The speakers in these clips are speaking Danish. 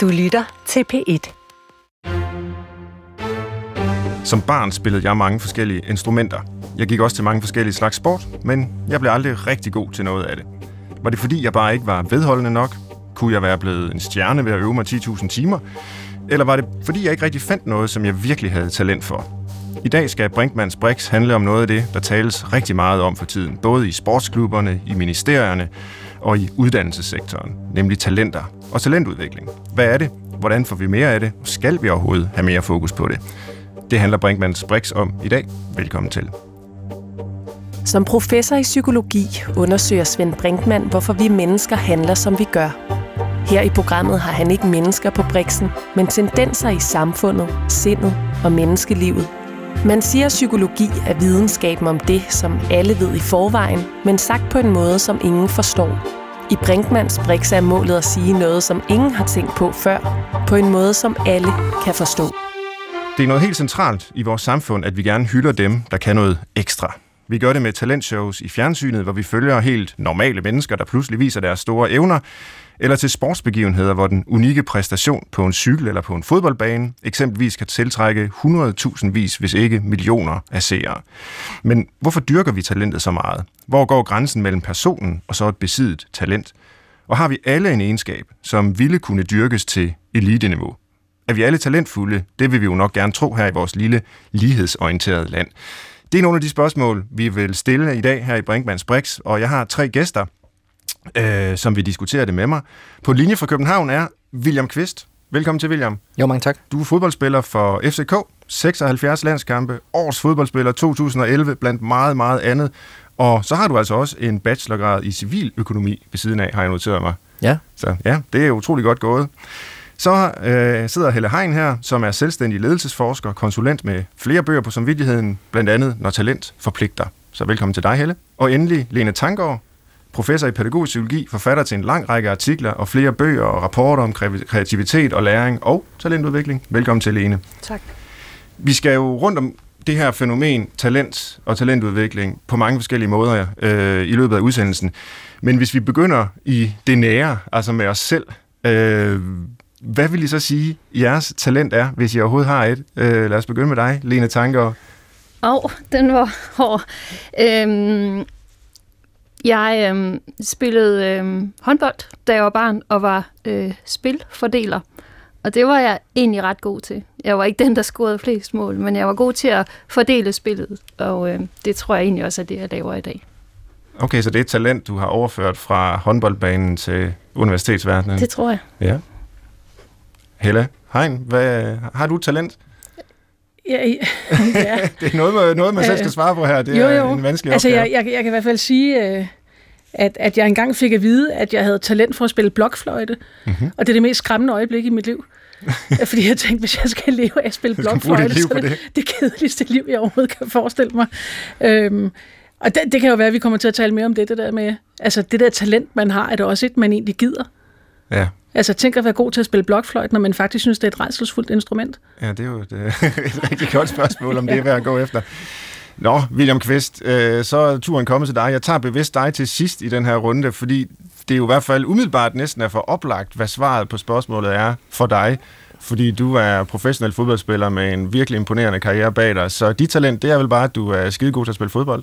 Du lytter til P1. Som barn spillede jeg mange forskellige instrumenter. Jeg gik også til mange forskellige slags sport, men jeg blev aldrig rigtig god til noget af det. Var det fordi, jeg bare ikke var vedholdende nok? Kunne jeg være blevet en stjerne ved at øve mig 10.000 timer? Eller var det fordi, jeg ikke rigtig fandt noget, som jeg virkelig havde talent for? I dag skal Brinkmanns Brix handle om noget af det, der tales rigtig meget om for tiden, både i sportsklubberne, i ministerierne og i uddannelsessektoren, nemlig talenter og talentudvikling. Hvad er det? Hvordan får vi mere af det? Skal vi overhovedet have mere fokus på det? Det handler Brinkmanns Brix om i dag. Velkommen til. Som professor i psykologi undersøger Svend Brinkmann, hvorfor vi mennesker handler, som vi gør. Her i programmet har han ikke mennesker på briksen, men tendenser i samfundet, sindet og menneskelivet. Man siger, at psykologi er videnskaben om det, som alle ved i forvejen, men sagt på en måde, som ingen forstår. I Brinkmans Brix er målet at sige noget, som ingen har tænkt på før, på en måde, som alle kan forstå. Det er noget helt centralt i vores samfund, at vi gerne hylder dem, der kan noget ekstra. Vi gør det med talentshows i fjernsynet, hvor vi følger helt normale mennesker, der pludselig viser deres store evner, eller til sportsbegivenheder, hvor den unikke præstation på en cykel eller på en fodboldbane eksempelvis kan tiltrække 100.000 vis, hvis ikke millioner af seere. Men hvorfor dyrker vi talentet så meget? Hvor går grænsen mellem personen og så et besiddet talent? Og har vi alle en egenskab, som ville kunne dyrkes til eliteniveau? Er vi alle talentfulde? Det vil vi jo nok gerne tro her i vores lille lighedsorienterede land. Det er nogle af de spørgsmål, vi vil stille i dag her i Brinkmanns Brix, og jeg har tre gæster, øh, som vil diskutere det med mig. På linje fra København er William Kvist. Velkommen til, William. Jo, mange tak. Du er fodboldspiller for FCK, 76 landskampe, års fodboldspiller 2011, blandt meget, meget andet. Og så har du altså også en bachelorgrad i civiløkonomi ved siden af, har jeg noteret mig. Ja. Så ja, det er utrolig godt gået. Så øh, sidder Helle Hein her, som er selvstændig ledelsesforsker, konsulent med flere bøger på samvittigheden, blandt andet Når Talent forpligter. Så velkommen til dig, Helle. Og endelig Lene Tangård, professor i pædagogisk psykologi, forfatter til en lang række artikler og flere bøger og rapporter om kreativitet og læring og talentudvikling. Velkommen til, Lene. Tak. Vi skal jo rundt om det her fænomen, talent og talentudvikling, på mange forskellige måder øh, i løbet af udsendelsen. Men hvis vi begynder i det nære, altså med os selv, øh, hvad vil I så sige, jeres talent er, hvis I overhovedet har et? Øh, lad os begynde med dig, Lene Tanker. Åh, oh, den var hård. Øhm, jeg øhm, spillede øhm, håndbold, da jeg var barn, og var øh, spilfordeler. Og det var jeg egentlig ret god til. Jeg var ikke den, der scorede flest mål, men jeg var god til at fordele spillet, og øh, det tror jeg egentlig også er det, jeg laver i dag. Okay, så det er et talent, du har overført fra håndboldbanen til universitetsverdenen? Det tror jeg. Ja. Helle Hein, hvad, har du talent? Ja, ja. det er noget, man, noget, man selv skal svare på her. Det jo, jo. er en vanskelig altså, opgave. Jeg, jeg, jeg kan i hvert fald sige, øh, at, at jeg engang fik at vide, at jeg havde talent for at spille blokfløjte. Mm-hmm. Og det er det mest skræmmende øjeblik i mit liv. Fordi jeg tænkte, hvis jeg skal leve af at spille blokfløjte, så er det, det kedeligste liv, jeg overhovedet kan forestille mig. Øhm, og det, det kan jo være, at vi kommer til at tale mere om det, det der med, altså det der talent, man har, er det også et, man egentlig gider. Ja. Altså, tænk at være god til at spille blokfløjt, når man faktisk synes, det er et redselsfuldt instrument. Ja, det er jo et, et rigtig godt spørgsmål, om det er værd at gå efter. Nå, William Kvist, øh, så er turen kommet til dig. Jeg tager bevidst dig til sidst i den her runde, fordi det er jo i hvert fald umiddelbart næsten er for oplagt, hvad svaret på spørgsmålet er for dig. Fordi du er professionel fodboldspiller med en virkelig imponerende karriere bag dig. Så dit talent, det er vel bare, at du er skide god til at spille fodbold?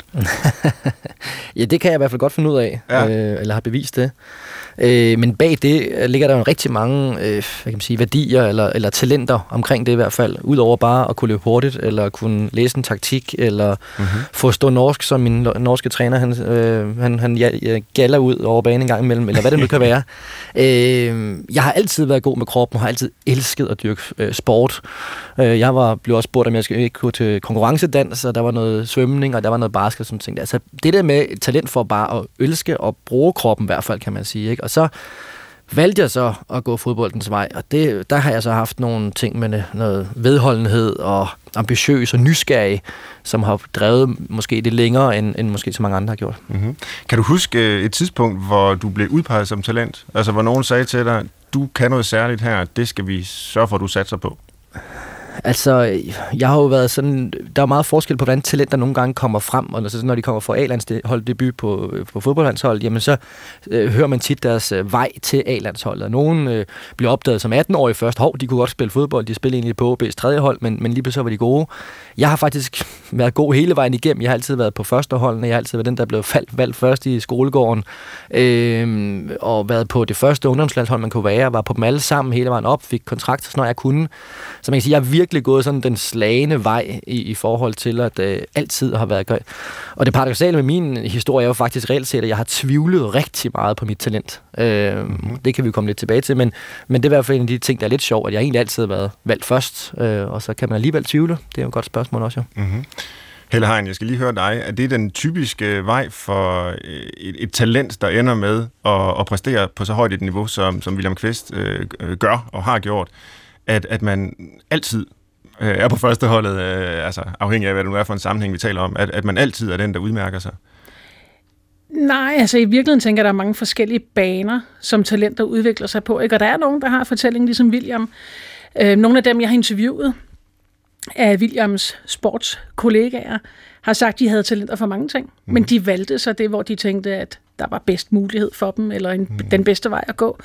ja, det kan jeg i hvert fald godt finde ud af, ja. øh, eller har bevist det. Øh, men bag det ligger der jo rigtig mange øh, hvad kan man sige, værdier eller, eller talenter omkring det i hvert fald. Udover bare at kunne løbe hurtigt, eller kunne læse en taktik, eller mm-hmm. få stå norsk, som min norske træner han, øh, han, han ja, galler ud over banen en gang imellem, eller hvad det nu kan være. Øh, jeg har altid været god med kroppen, og har altid elsket at dyrke øh, sport. Øh, jeg var, blev også spurgt, om jeg skulle ikke gå til konkurrencedans, og der var noget svømning, og der var noget basket, sådan ting. Altså det der med talent for bare at elske og bruge kroppen i hvert fald, kan man sige. Ikke? Og så valgte jeg så at gå fodboldens vej, og det, der har jeg så haft nogle ting med noget vedholdenhed og ambitiøs og nysgerrig, som har drevet måske lidt længere, end, end måske så mange andre har gjort. Mm-hmm. Kan du huske øh, et tidspunkt, hvor du blev udpeget som talent? Altså, hvor nogen sagde til dig, du kan noget særligt her, det skal vi sørge for, at du satser på? Altså, jeg har jo været sådan... Der er meget forskel på, hvordan talenter nogle gange kommer frem, og når, når de kommer fra A-landshold debut på, øh, på fodboldlandshold, jamen så øh, hører man tit deres øh, vej til A-landsholdet. Nogen øh, bliver opdaget som 18-årige først. Hov, de kunne godt spille fodbold. De spillede egentlig på OB's tredje hold, men, men lige pludselig var de gode. Jeg har faktisk været god hele vejen igennem. Jeg har altid været på førsteholdene. Jeg har altid været den, der blev faldt, valgt først i skolegården. Øh, og været på det første ungdomslandshold, man kunne være. Var på dem alle sammen hele vejen op. Fik kontrakt, når jeg kunne. Så man kan sige, jeg har virkelig gået sådan den slagende vej i, i forhold til, at øh, altid har været godt. Og det paradoxale med min historie er jo faktisk reelt set, at jeg har tvivlet rigtig meget på mit talent. Øh, mm-hmm. Det kan vi komme lidt tilbage til, men, men det er i hvert fald en af de ting, der er lidt sjovt, at jeg egentlig altid har været valgt først, øh, og så kan man alligevel tvivle. Det er jo et godt spørgsmål også, jo. Mm-hmm. Helle Hein, jeg skal lige høre dig. Er det den typiske vej for øh, et, et talent, der ender med at, at præstere på så højt et niveau, som, som William Kvist øh, gør og har gjort, at, at man altid øh, er på førsteholdet, øh, altså afhængig af, hvad det nu er for en sammenhæng, vi taler om, at, at man altid er den, der udmærker sig? Nej, altså i virkeligheden tænker jeg, at der er mange forskellige baner, som talenter udvikler sig på. Ikke? Og der er nogen, der har fortællingen ligesom William. Øh, nogle af dem, jeg har interviewet, af Williams sportskollegaer, har sagt, at de havde talenter for mange ting, mm. men de valgte så det, hvor de tænkte, at der var bedst mulighed for dem, eller en, mm. den bedste vej at gå.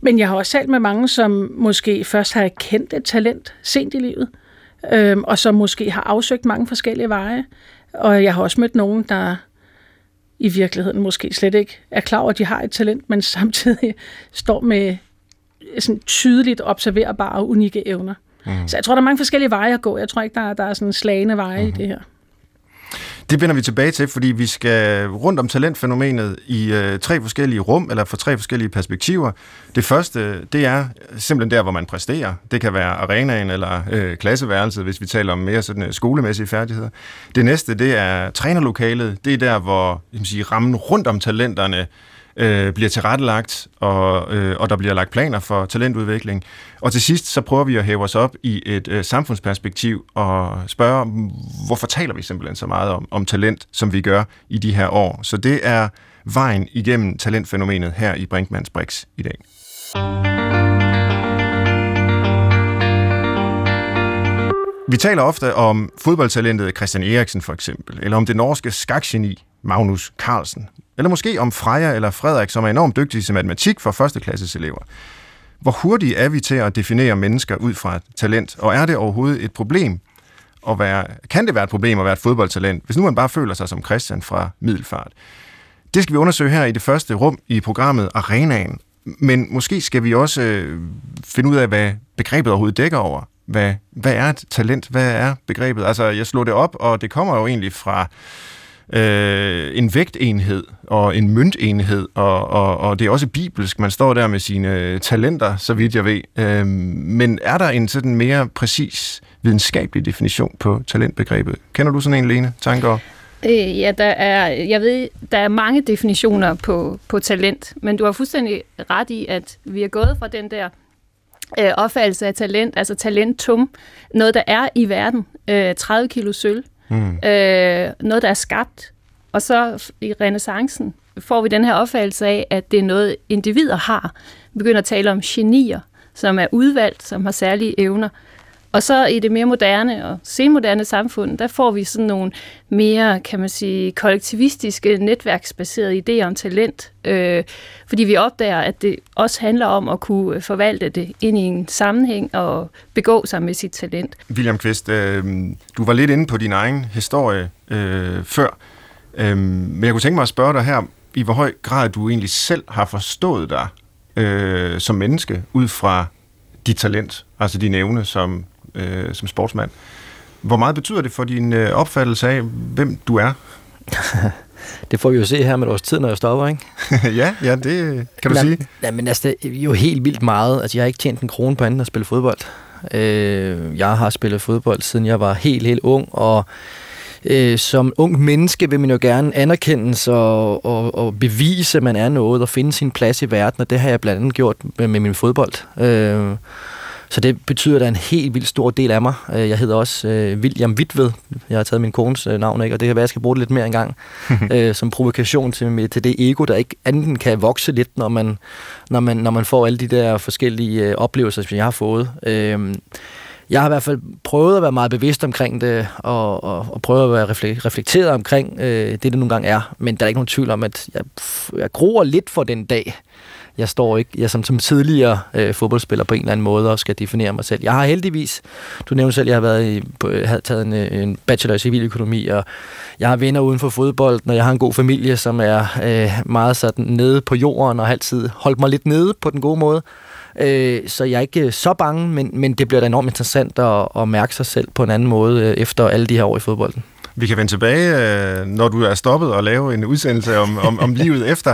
Men jeg har også talt med mange, som måske først har kendt et talent sent i livet, øhm, og som måske har afsøgt mange forskellige veje. Og jeg har også mødt nogen, der i virkeligheden måske slet ikke er klar over, at de har et talent, men samtidig står med sådan tydeligt observerbare og unikke evner. Mm. Så jeg tror, der er mange forskellige veje at gå. Jeg tror ikke, der er, der er sådan slagende veje mm. i mhm. det her. Det vender vi tilbage til, fordi vi skal rundt om talentfænomenet i øh, tre forskellige rum, eller fra tre forskellige perspektiver. Det første, det er simpelthen der, hvor man præsterer. Det kan være arenaen eller øh, klasseværelset, hvis vi taler om mere sådan, øh, skolemæssige færdigheder. Det næste, det er trænerlokalet. Det er der, hvor jeg sige, rammen rundt om talenterne øh, bliver tilrettelagt, og, øh, og der bliver lagt planer for talentudvikling. Og til sidst, så prøver vi at hæve os op i et øh, samfundsperspektiv og spørge, hvorfor taler vi simpelthen så meget om, om talent, som vi gør i de her år. Så det er vejen igennem talentfænomenet her i Brinkmanns Brix i dag. Vi taler ofte om fodboldtalentet Christian Eriksen for eksempel, eller om det norske skakgeni Magnus Carlsen. Eller måske om Freja eller Frederik, som er enormt dygtige til matematik for førsteklasses elever. Hvor hurtigt er vi til at definere mennesker ud fra et talent, og er det overhovedet et problem at være, kan det være et problem at være et fodboldtalent, hvis nu man bare føler sig som Christian fra Middelfart? Det skal vi undersøge her i det første rum i programmet Arenaen. Men måske skal vi også øh, finde ud af, hvad begrebet overhovedet dækker over. Hvad, hvad er et talent? Hvad er begrebet? Altså, jeg slår det op, og det kommer jo egentlig fra øh, en vægtenhed og en møntenhed, og, og, og det er også bibelsk. Man står der med sine talenter, så vidt jeg ved. Øh, men er der en sådan mere præcis videnskabelig definition på talentbegrebet? Kender du sådan en, Lene, tanker? Øh, ja, der er, jeg ved, der er mange definitioner på, på talent, men du har fuldstændig ret i, at vi er gået fra den der øh, opfattelse af talent, altså talentum, noget der er i verden, øh, 30 kilo sølv, Mm. Øh, noget, der er skabt. Og så i renaissancen får vi den her opfattelse af, at det er noget, individer har. Vi begynder at tale om genier, som er udvalgt, som har særlige evner. Og så i det mere moderne og senmoderne samfund, der får vi sådan nogle mere, kan man sige, kollektivistiske, netværksbaserede idéer om talent. Øh, fordi vi opdager, at det også handler om at kunne øh, forvalte det ind i en sammenhæng og begå sig med sit talent. William Kvist, øh, du var lidt inde på din egen historie øh, før. Øh, men jeg kunne tænke mig at spørge dig her, i hvor høj grad du egentlig selv har forstået dig øh, som menneske ud fra dit talent, altså din evne som øh, som sportsmand. Hvor meget betyder det for din øh, opfattelse af, hvem du er? det får vi jo se her med vores tid, når jeg stopper, ikke? ja, ja, det kan du Lad, sige. Ja, men altså, det er jo helt vildt meget. Altså, jeg har ikke tjent en krone på anden at spille fodbold. Øh, jeg har spillet fodbold, siden jeg var helt, helt ung, og øh, som ung menneske vil man jo gerne anerkendes og, og, og bevise, at man er noget og finde sin plads i verden, og det har jeg blandt andet gjort med, med min fodbold. Øh, så det betyder, er en helt vildt stor del af mig. Øh, jeg hedder også øh, William Witved. Jeg har taget min kones øh, navn, ikke? og det kan være, at jeg skal bruge det lidt mere engang. øh, som provokation til, til det ego, der ikke anden kan vokse lidt, når man, når man, når man får alle de der forskellige øh, oplevelser, som jeg har fået. Øh, jeg har i hvert fald prøvet at være meget bevidst omkring det, og, og, og prøvet at være reflekteret omkring øh, det, det nogle gange er. Men der er ikke nogen tvivl om, at jeg, jeg gruer lidt for den dag, jeg står ikke, jeg som, som tidligere øh, fodboldspiller på en eller anden måde og skal definere mig selv. Jeg har heldigvis, du nævnte selv, jeg har været i, på, havde taget en, øh, en bachelor i civiløkonomi, og jeg har venner uden for fodbold, og jeg har en god familie, som er øh, meget sådan nede på jorden og har altid holdt mig lidt nede på den gode måde. Øh, så jeg er ikke øh, så bange, men, men det bliver da enormt interessant at, at mærke sig selv på en anden måde øh, efter alle de her år i fodbolden. Vi kan vende tilbage, øh, når du er stoppet og lave en udsendelse om, om, om livet efter.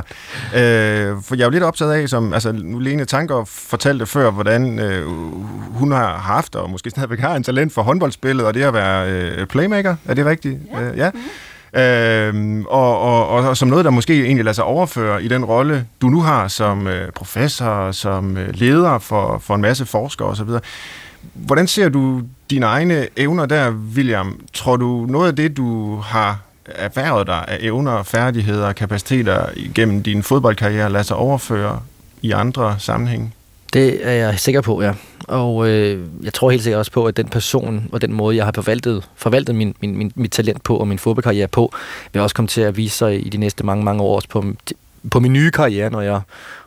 Øh, for jeg er jo lidt optaget af, som altså, nu Lene Tanker fortalte før, hvordan øh, hun har haft, og måske stadigvæk har en talent for håndboldspillet, og det at være øh, playmaker. Er det rigtigt? Ja. Øh, ja. Øh, og, og, og, og som noget, der måske egentlig lader sig overføre i den rolle, du nu har som øh, professor, som øh, leder for, for en masse forskere osv. Hvordan ser du dine egne evner der, William? Tror du noget af det, du har erhvervet dig af evner, færdigheder og kapaciteter gennem din fodboldkarriere, lader sig overføre i andre sammenhænge? Det er jeg sikker på, ja. Og øh, jeg tror helt sikkert også på, at den person og den måde, jeg har forvaltet, forvaltet min, min, min, mit talent på og min fodboldkarriere på, vil også komme til at vise sig i de næste mange, mange år også på, på min nye karriere, når jeg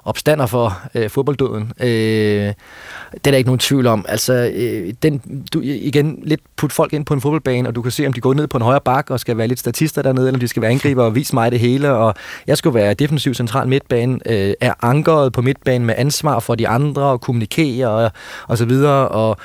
opstander for øh, fodbolddøden. Øh, det er der ikke nogen tvivl om. Altså, øh, den, du, igen, lidt put folk ind på en fodboldbane, og du kan se, om de går ned på en højre bak og skal være lidt statister dernede, eller om de skal være angriber og vise mig det hele. Og jeg skulle være defensiv central midtbane, øh, er ankeret på midtbanen med ansvar for de andre og kommunikere og, og så videre. Og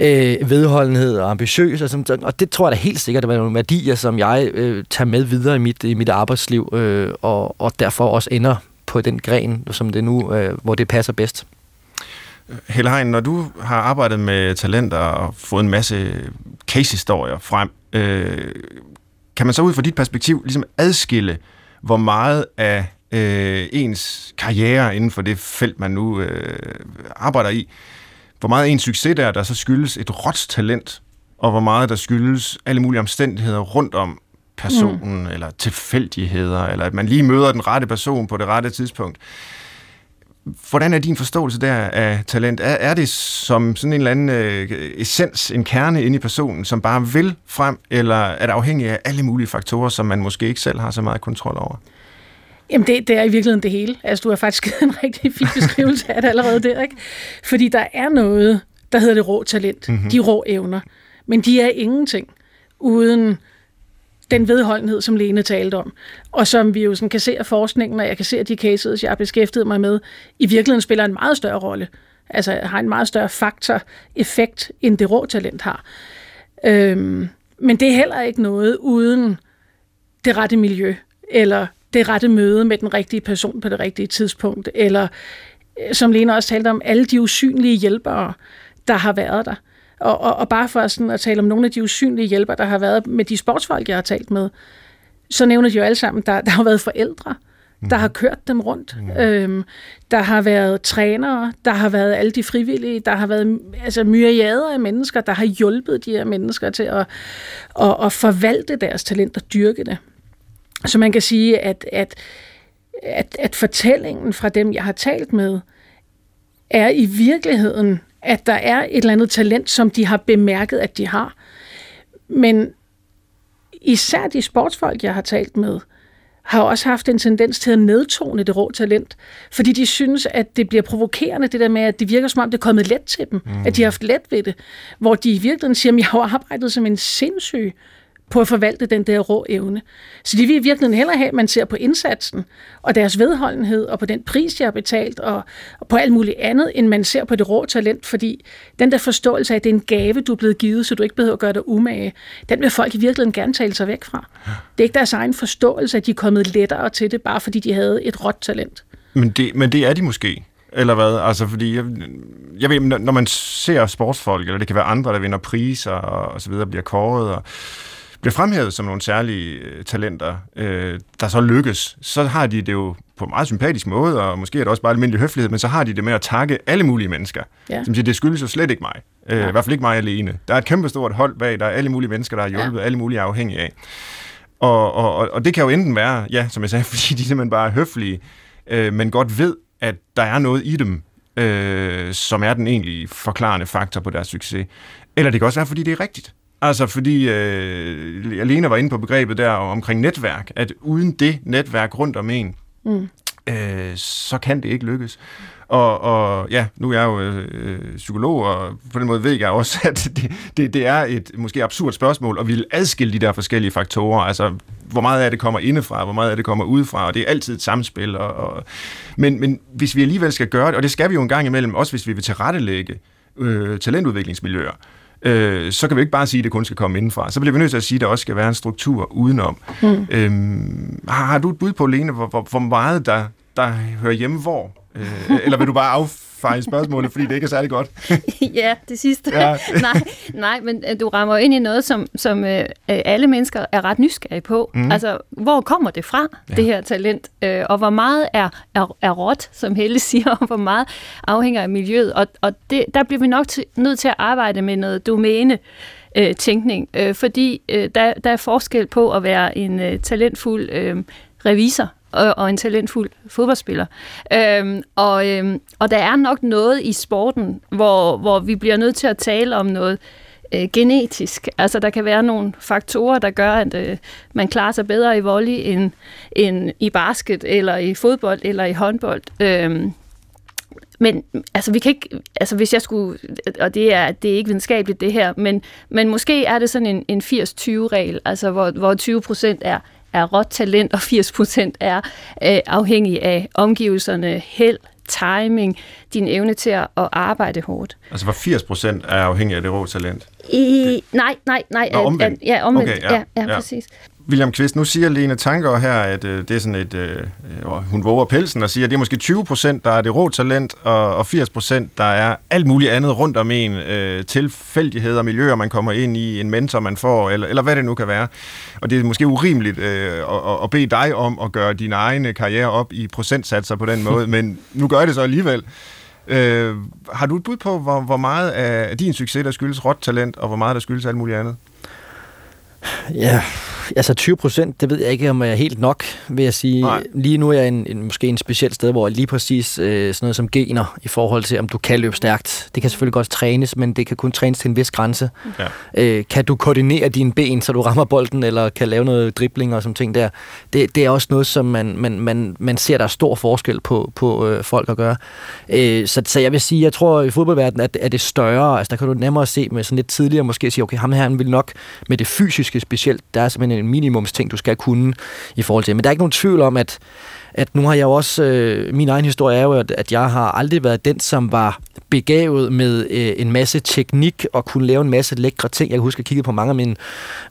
øh, vedholdenhed og ambitiøs. Og, sådan, og det tror jeg da helt sikkert, er nogle værdier, som jeg øh, tager med videre i mit, i mit arbejdsliv, øh, og, og derfor også ender på den gren, som det nu, øh, hvor det passer bedst. Helle Hein, når du har arbejdet med talenter og fået en masse case-historier frem, øh, kan man så ud fra dit perspektiv ligesom adskille, hvor meget af øh, ens karriere inden for det felt, man nu øh, arbejder i, hvor meget en succes der, der så skyldes et råt talent, og hvor meget der skyldes alle mulige omstændigheder rundt om personen, mm. eller tilfældigheder, eller at man lige møder den rette person på det rette tidspunkt. Hvordan er din forståelse der af talent? Er, er det som sådan en eller anden øh, essens, en kerne inde i personen, som bare vil frem, eller er det afhængigt af alle mulige faktorer, som man måske ikke selv har så meget kontrol over? Jamen, det, det er i virkeligheden det hele. Altså, du har faktisk givet en rigtig fin beskrivelse af det allerede der, ikke? Fordi der er noget, der hedder det rå talent. Mm-hmm. De rå evner. Men de er ingenting uden den vedholdenhed, som Lene talte om, og som vi jo sådan kan se af forskningen, og jeg kan se af de cases, jeg har beskæftiget mig med, i virkeligheden spiller en meget større rolle. Altså har en meget større faktor, effekt, end det rå talent har. Øhm, men det er heller ikke noget uden det rette miljø, eller det rette møde med den rigtige person på det rigtige tidspunkt, eller øh, som Lena også talte om, alle de usynlige hjælpere, der har været der. Og, og, og bare for sådan at tale om nogle af de usynlige hjælpere, der har været med de sportsfolk, jeg har talt med, så nævner de jo alle sammen, der, der har været forældre, der har kørt dem rundt. Mm. Øhm, der har været trænere, der har været alle de frivillige, der har været altså, myriader af mennesker, der har hjulpet de her mennesker til at, at, at forvalte deres talent og dyrke det. Så man kan sige, at, at, at, at fortællingen fra dem, jeg har talt med, er i virkeligheden, at der er et eller andet talent, som de har bemærket, at de har. Men især de sportsfolk, jeg har talt med, har også haft en tendens til at nedtone det rå talent, fordi de synes, at det bliver provokerende, det der med, at det virker som om, det er kommet let til dem, mm. at de har haft let ved det, hvor de i virkeligheden siger, at jeg har arbejdet som en sindssyg på at forvalte den der rå evne. Så de vil virkelig hellere have, at man ser på indsatsen og deres vedholdenhed og på den pris, de har betalt og, og på alt muligt andet, end man ser på det rå talent, fordi den der forståelse af, at det er en gave, du er blevet givet, så du ikke behøver at gøre dig umage, den vil folk i virkeligheden gerne tale sig væk fra. Det er ikke deres egen forståelse, at de er kommet lettere til det, bare fordi de havde et råt talent. Men det, men det er de måske. Eller hvad? Altså, fordi jeg, jeg ved, når man ser sportsfolk, eller det kan være andre, der vinder priser og, og så videre, bliver kåret, og bliver fremhævet som nogle særlige øh, talenter, øh, der så lykkes, så har de det jo på en meget sympatisk måde, og måske er det også bare almindelig høflighed, men så har de det med at takke alle mulige mennesker. Ja. Som siger, det skyldes jo slet ikke mig. Øh, ja. I hvert fald ikke mig alene. Der er et kæmpestort hold bag, der er alle mulige mennesker, der har hjulpet, ja. alle mulige afhængige af. Og, og, og, og det kan jo enten være, ja, som jeg sagde, fordi de simpelthen bare er høflige, øh, men godt ved, at der er noget i dem, øh, som er den egentlige forklarende faktor på deres succes. Eller det kan også være, fordi det er rigtigt. Altså fordi, øh, Alene var inde på begrebet der omkring netværk, at uden det netværk rundt om en, mm. øh, så kan det ikke lykkes. Og, og ja, nu er jeg jo øh, psykolog, og på den måde ved jeg også, at det, det, det er et måske absurd spørgsmål, og vi vil adskille de der forskellige faktorer. Altså, hvor meget af det kommer indefra, hvor meget af det kommer udefra, og det er altid et samspil. Og, og, men, men hvis vi alligevel skal gøre det, og det skal vi jo en gang imellem, også hvis vi vil tilrettelægge øh, talentudviklingsmiljøer, øh, så kan vi ikke bare sige, at det kun skal komme indenfra. Så bliver vi nødt til at sige, at der også skal være en struktur udenom. Mm. Øhm, har, har du et bud på, Lene, hvor, hvor, hvor meget der, der hører hjemme hvor? Øh, eller vil du bare affeje spørgsmålet, fordi det ikke er særlig godt? ja, det sidste. Ja. nej, nej, men øh, du rammer ind i noget, som, som øh, alle mennesker er ret nysgerrige på. Mm. Altså, hvor kommer det fra, ja. det her talent? Øh, og hvor meget er, er, er råt, som Helle siger, og hvor meget afhænger af miljøet? Og, og det, der bliver vi nok til, nødt til at arbejde med noget domæne øh, tænkning, øh, fordi øh, der, der er forskel på at være en øh, talentfuld øh, revisor, og, og en talentfuld fodboldspiller. Øhm, og, øhm, og der er nok noget i sporten, hvor, hvor vi bliver nødt til at tale om noget øh, genetisk. Altså der kan være nogle faktorer, der gør, at øh, man klarer sig bedre i volley end, end i basket, eller i fodbold, eller i håndbold. Øhm, men altså, vi kan ikke, altså hvis jeg skulle, og det er, det er ikke videnskabeligt det her, men, men måske er det sådan en, en 80-20-regel, altså hvor, hvor 20 procent er er råt talent, og 80 procent er øh, afhængig af omgivelserne, held, timing, din evne til at arbejde hårdt. Altså hvor 80 procent er afhængig af det rå talent? I, nej, nej, nej. Nå, omvendt. Ja, omvendt. Okay, ja, ja, ja, ja, præcis. William Kvist, nu siger Lene Tanker her, at øh, det er sådan et, øh, hun våger pelsen og siger, at det er måske 20 procent, der er det rå talent, og, og 80 procent, der er alt muligt andet rundt om en, øh, tilfældigheder, miljøer, man kommer ind i, en mentor, man får, eller, eller hvad det nu kan være. Og det er måske urimeligt øh, at, at bede dig om at gøre din egen karriere op i procentsatser på den måde, men nu gør jeg det så alligevel. Øh, har du et bud på, hvor, hvor meget af din succes, der skyldes råt talent, og hvor meget der skyldes alt muligt andet? Ja, altså 20 procent, det ved jeg ikke, om jeg er helt nok, vil jeg sige. Nej. Lige nu er jeg en, en, måske en speciel sted, hvor lige præcis øh, sådan noget som gener i forhold til, om du kan løbe stærkt. Det kan selvfølgelig godt trænes, men det kan kun trænes til en vis grænse. Ja. Øh, kan du koordinere dine ben, så du rammer bolden, eller kan lave noget dribling og sådan ting der. Det, det er også noget, som man, man, man, man ser, der er stor forskel på, på øh, folk at gøre. Øh, så, så jeg vil sige, jeg tror i fodboldverdenen, at, at det større. Altså der kan du nemmere se med sådan lidt tidligere, måske sige, okay, ham her han vil nok med det fysiske specielt, der er simpelthen en minimumsting, du skal kunne i forhold til. Men der er ikke nogen tvivl om, at at nu har jeg jo også, øh, min egen historie er jo, at, at jeg har aldrig været den, som var begavet med øh, en masse teknik og kunne lave en masse lækre ting. Jeg kan huske, at jeg kiggede på mange af mine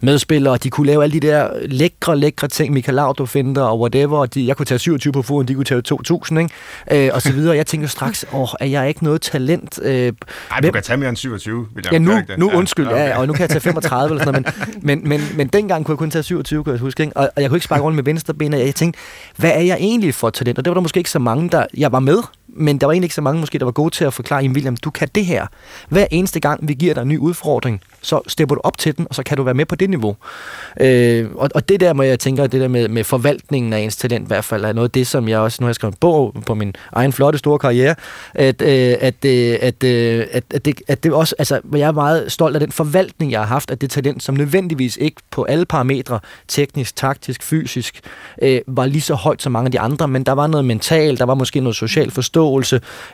medspillere, og de kunne lave alle de der lækre, lækre ting, Michael Laudrup finder og whatever, og de, jeg kunne tage 27 på foden, de kunne tage 2.000, ikke? Øh, og så videre. Jeg tænkte straks, åh, er jeg ikke noget talent? Øh, Ej, du kan tage mere end 27, vil jeg Ja, nu, nu undskyld, ja, okay. ja, og nu kan jeg tage 35 eller sådan noget, men, men, men, men dengang kunne jeg kun tage 27, kunne jeg huske, ikke? Og, og jeg kunne ikke sparke rundt med venstre ben, og jeg tænkte, hvad er jeg egentlig for talent? Og det var der måske ikke så mange, der... Jeg var med, men der var egentlig ikke så mange måske, der var gode til at forklare, Jamen William, du kan det her. Hver eneste gang, vi giver dig en ny udfordring, så stepper du op til den, og så kan du være med på det niveau. Øh, og, og det der, må jeg tænker, det der med, med forvaltningen af ens talent, i hvert fald, er noget af det, som jeg også, nu har jeg skrevet en bog på min egen flotte, store karriere, at, øh, at, øh, at, øh, at, at, det, at det også, altså, jeg er meget stolt af den forvaltning, jeg har haft af det talent, som nødvendigvis ikke på alle parametre, teknisk, taktisk, fysisk, øh, var lige så højt som mange af de andre, men der var noget mentalt, der var måske noget socialt forståelse,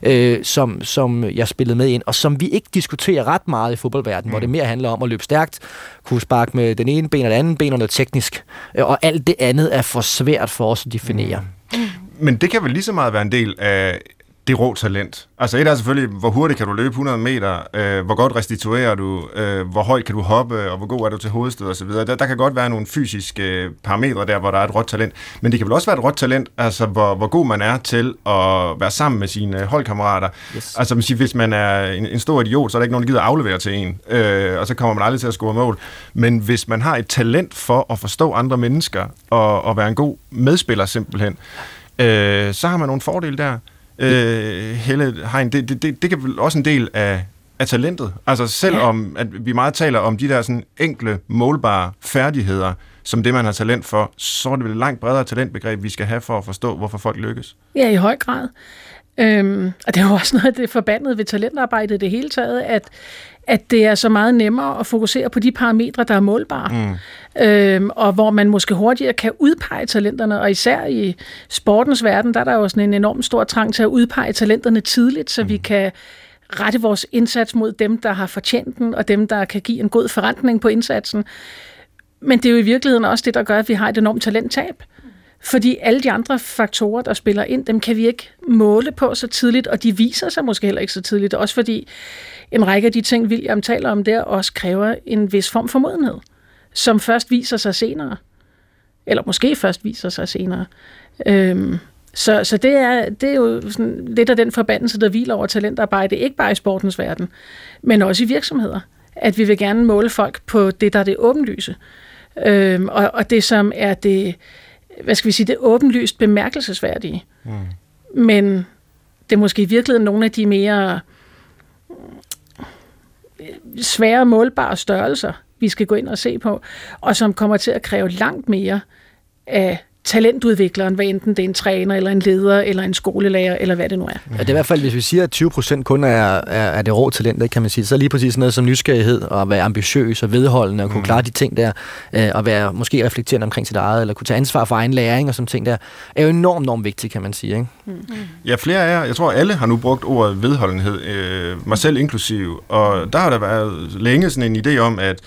øh, som, som jeg spillede med ind, og som vi ikke diskuterer ret meget i fodboldverdenen, mm. hvor det mere handler om at løbe stærkt, kunne sparke med den ene ben og det andet ben, og noget teknisk. Øh, og alt det andet er for svært for os at definere. Mm. Men det kan vel lige så meget være en del af det rå talent. Altså et er selvfølgelig, hvor hurtigt kan du løbe 100 meter, øh, hvor godt restituerer du, øh, hvor højt kan du hoppe, og hvor god er du til hovedstød osv. Der, der kan godt være nogle fysiske øh, parametre der, hvor der er et råt talent. Men det kan vel også være et råt talent, altså hvor, hvor god man er til at være sammen med sine holdkammerater. Yes. Altså man siger, hvis man er en, en stor idiot, så er der ikke nogen, der gider aflevere til en, øh, og så kommer man aldrig til at score mål. Men hvis man har et talent for at forstå andre mennesker, og, og være en god medspiller simpelthen, øh, så har man nogle fordele der øh, Helle Hein, det, det, det, det kan vel også en del af, af talentet. Altså selvom ja. at vi meget taler om de der sådan enkle, målbare færdigheder, som det, man har talent for, så er det vel et langt bredere talentbegreb, vi skal have for at forstå, hvorfor folk lykkes. Ja, i høj grad. Øhm, og det er jo også noget af det forbandet ved talentarbejdet det hele taget, at, at det er så meget nemmere at fokusere på de parametre, der er målbare. Mm. Øhm, og hvor man måske hurtigere kan udpege talenterne, og især i sportens verden, der er der jo sådan en enorm stor trang til at udpege talenterne tidligt, så mm. vi kan rette vores indsats mod dem, der har fortjent den, og dem, der kan give en god forrentning på indsatsen. Men det er jo i virkeligheden også det, der gør, at vi har et enormt talenttab. Fordi alle de andre faktorer, der spiller ind, dem kan vi ikke måle på så tidligt, og de viser sig måske heller ikke så tidligt. Også fordi en række af de ting, William taler om der, også kræver en vis form for modenhed, som først viser sig senere. Eller måske først viser sig senere. Øhm, så, så det, er, det er jo sådan lidt af den forbandelse, der hviler over talentarbejde, ikke bare i sportens verden, men også i virksomheder. At vi vil gerne måle folk på det, der er det åbenlyse. Øhm, og, og det, som er det, hvad skal vi sige, det åbenlyst bemærkelsesværdige. Mm. Men det er måske i virkeligheden nogle af de mere svære målbare størrelser, vi skal gå ind og se på, og som kommer til at kræve langt mere af talentudvikleren, hvad enten det er en træner, eller en leder, eller en skolelærer, eller hvad det nu er. Ja, det er i hvert fald, hvis vi siger, at 20 procent kun er, er, er det rå talent, kan man sige, så er lige præcis noget som nysgerrighed, og være ambitiøs og vedholdende, og kunne mm. klare de ting der, øh, og være måske reflekterende omkring sit eget, eller kunne tage ansvar for egen læring og sådan ting der, er jo enormt, enormt vigtigt, kan man sige. Ikke? Mm. Ja, flere af jer, jeg tror alle har nu brugt ordet vedholdenhed, øh, mig selv inklusiv, og der har der været længe sådan en idé om, at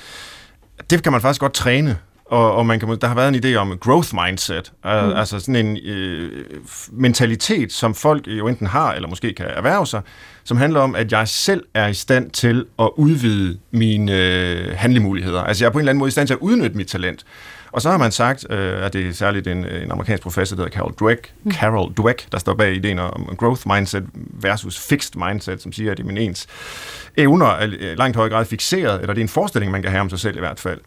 det kan man faktisk godt træne. Og, og man kan, der har været en idé om growth mindset, mm. altså sådan en øh, mentalitet, som folk jo enten har, eller måske kan erhverve sig, som handler om, at jeg selv er i stand til at udvide mine øh, handlemuligheder. Altså jeg er på en eller anden måde i stand til at udnytte mit talent. Og så har man sagt, øh, at det er særligt en, en amerikansk professor, der hedder Carol Dweck, mm. Carol Dweck, der står bag ideen om growth mindset versus fixed mindset, som siger, at det er min ens evner er langt højere grad fixeret, eller det er en forestilling, man kan have om sig selv i hvert fald.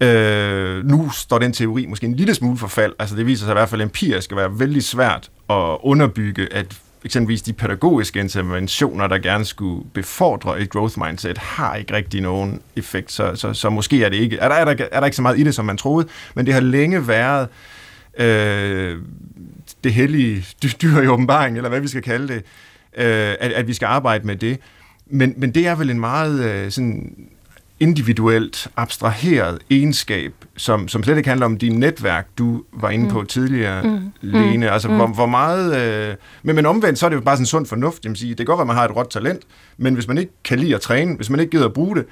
Øh, nu står den teori måske en lille smule for fald. Altså det viser sig i hvert fald empirisk at være vældig svært at underbygge, at eksempelvis de pædagogiske interventioner, der gerne skulle befordre et growth mindset, har ikke rigtig nogen effekt. Så, så, så måske er det ikke, er der, er, der, er der ikke så meget i det, som man troede, men det har længe været øh, det hellige dyr i åbenbaring, eller hvad vi skal kalde det, øh, at, at vi skal arbejde med det. Men, men det er vel en meget øh, sådan individuelt, abstraheret egenskab, som, som slet ikke handler om din netværk, du var inde på mm. tidligere, mm. Lene. Mm. Altså, mm. Hvor, hvor meget... Øh, men, men omvendt, så er det jo bare sådan sund fornuft. Jamen, sige, det kan godt være, at man har et råt talent, men hvis man ikke kan lide at træne, hvis man ikke gider at bruge det,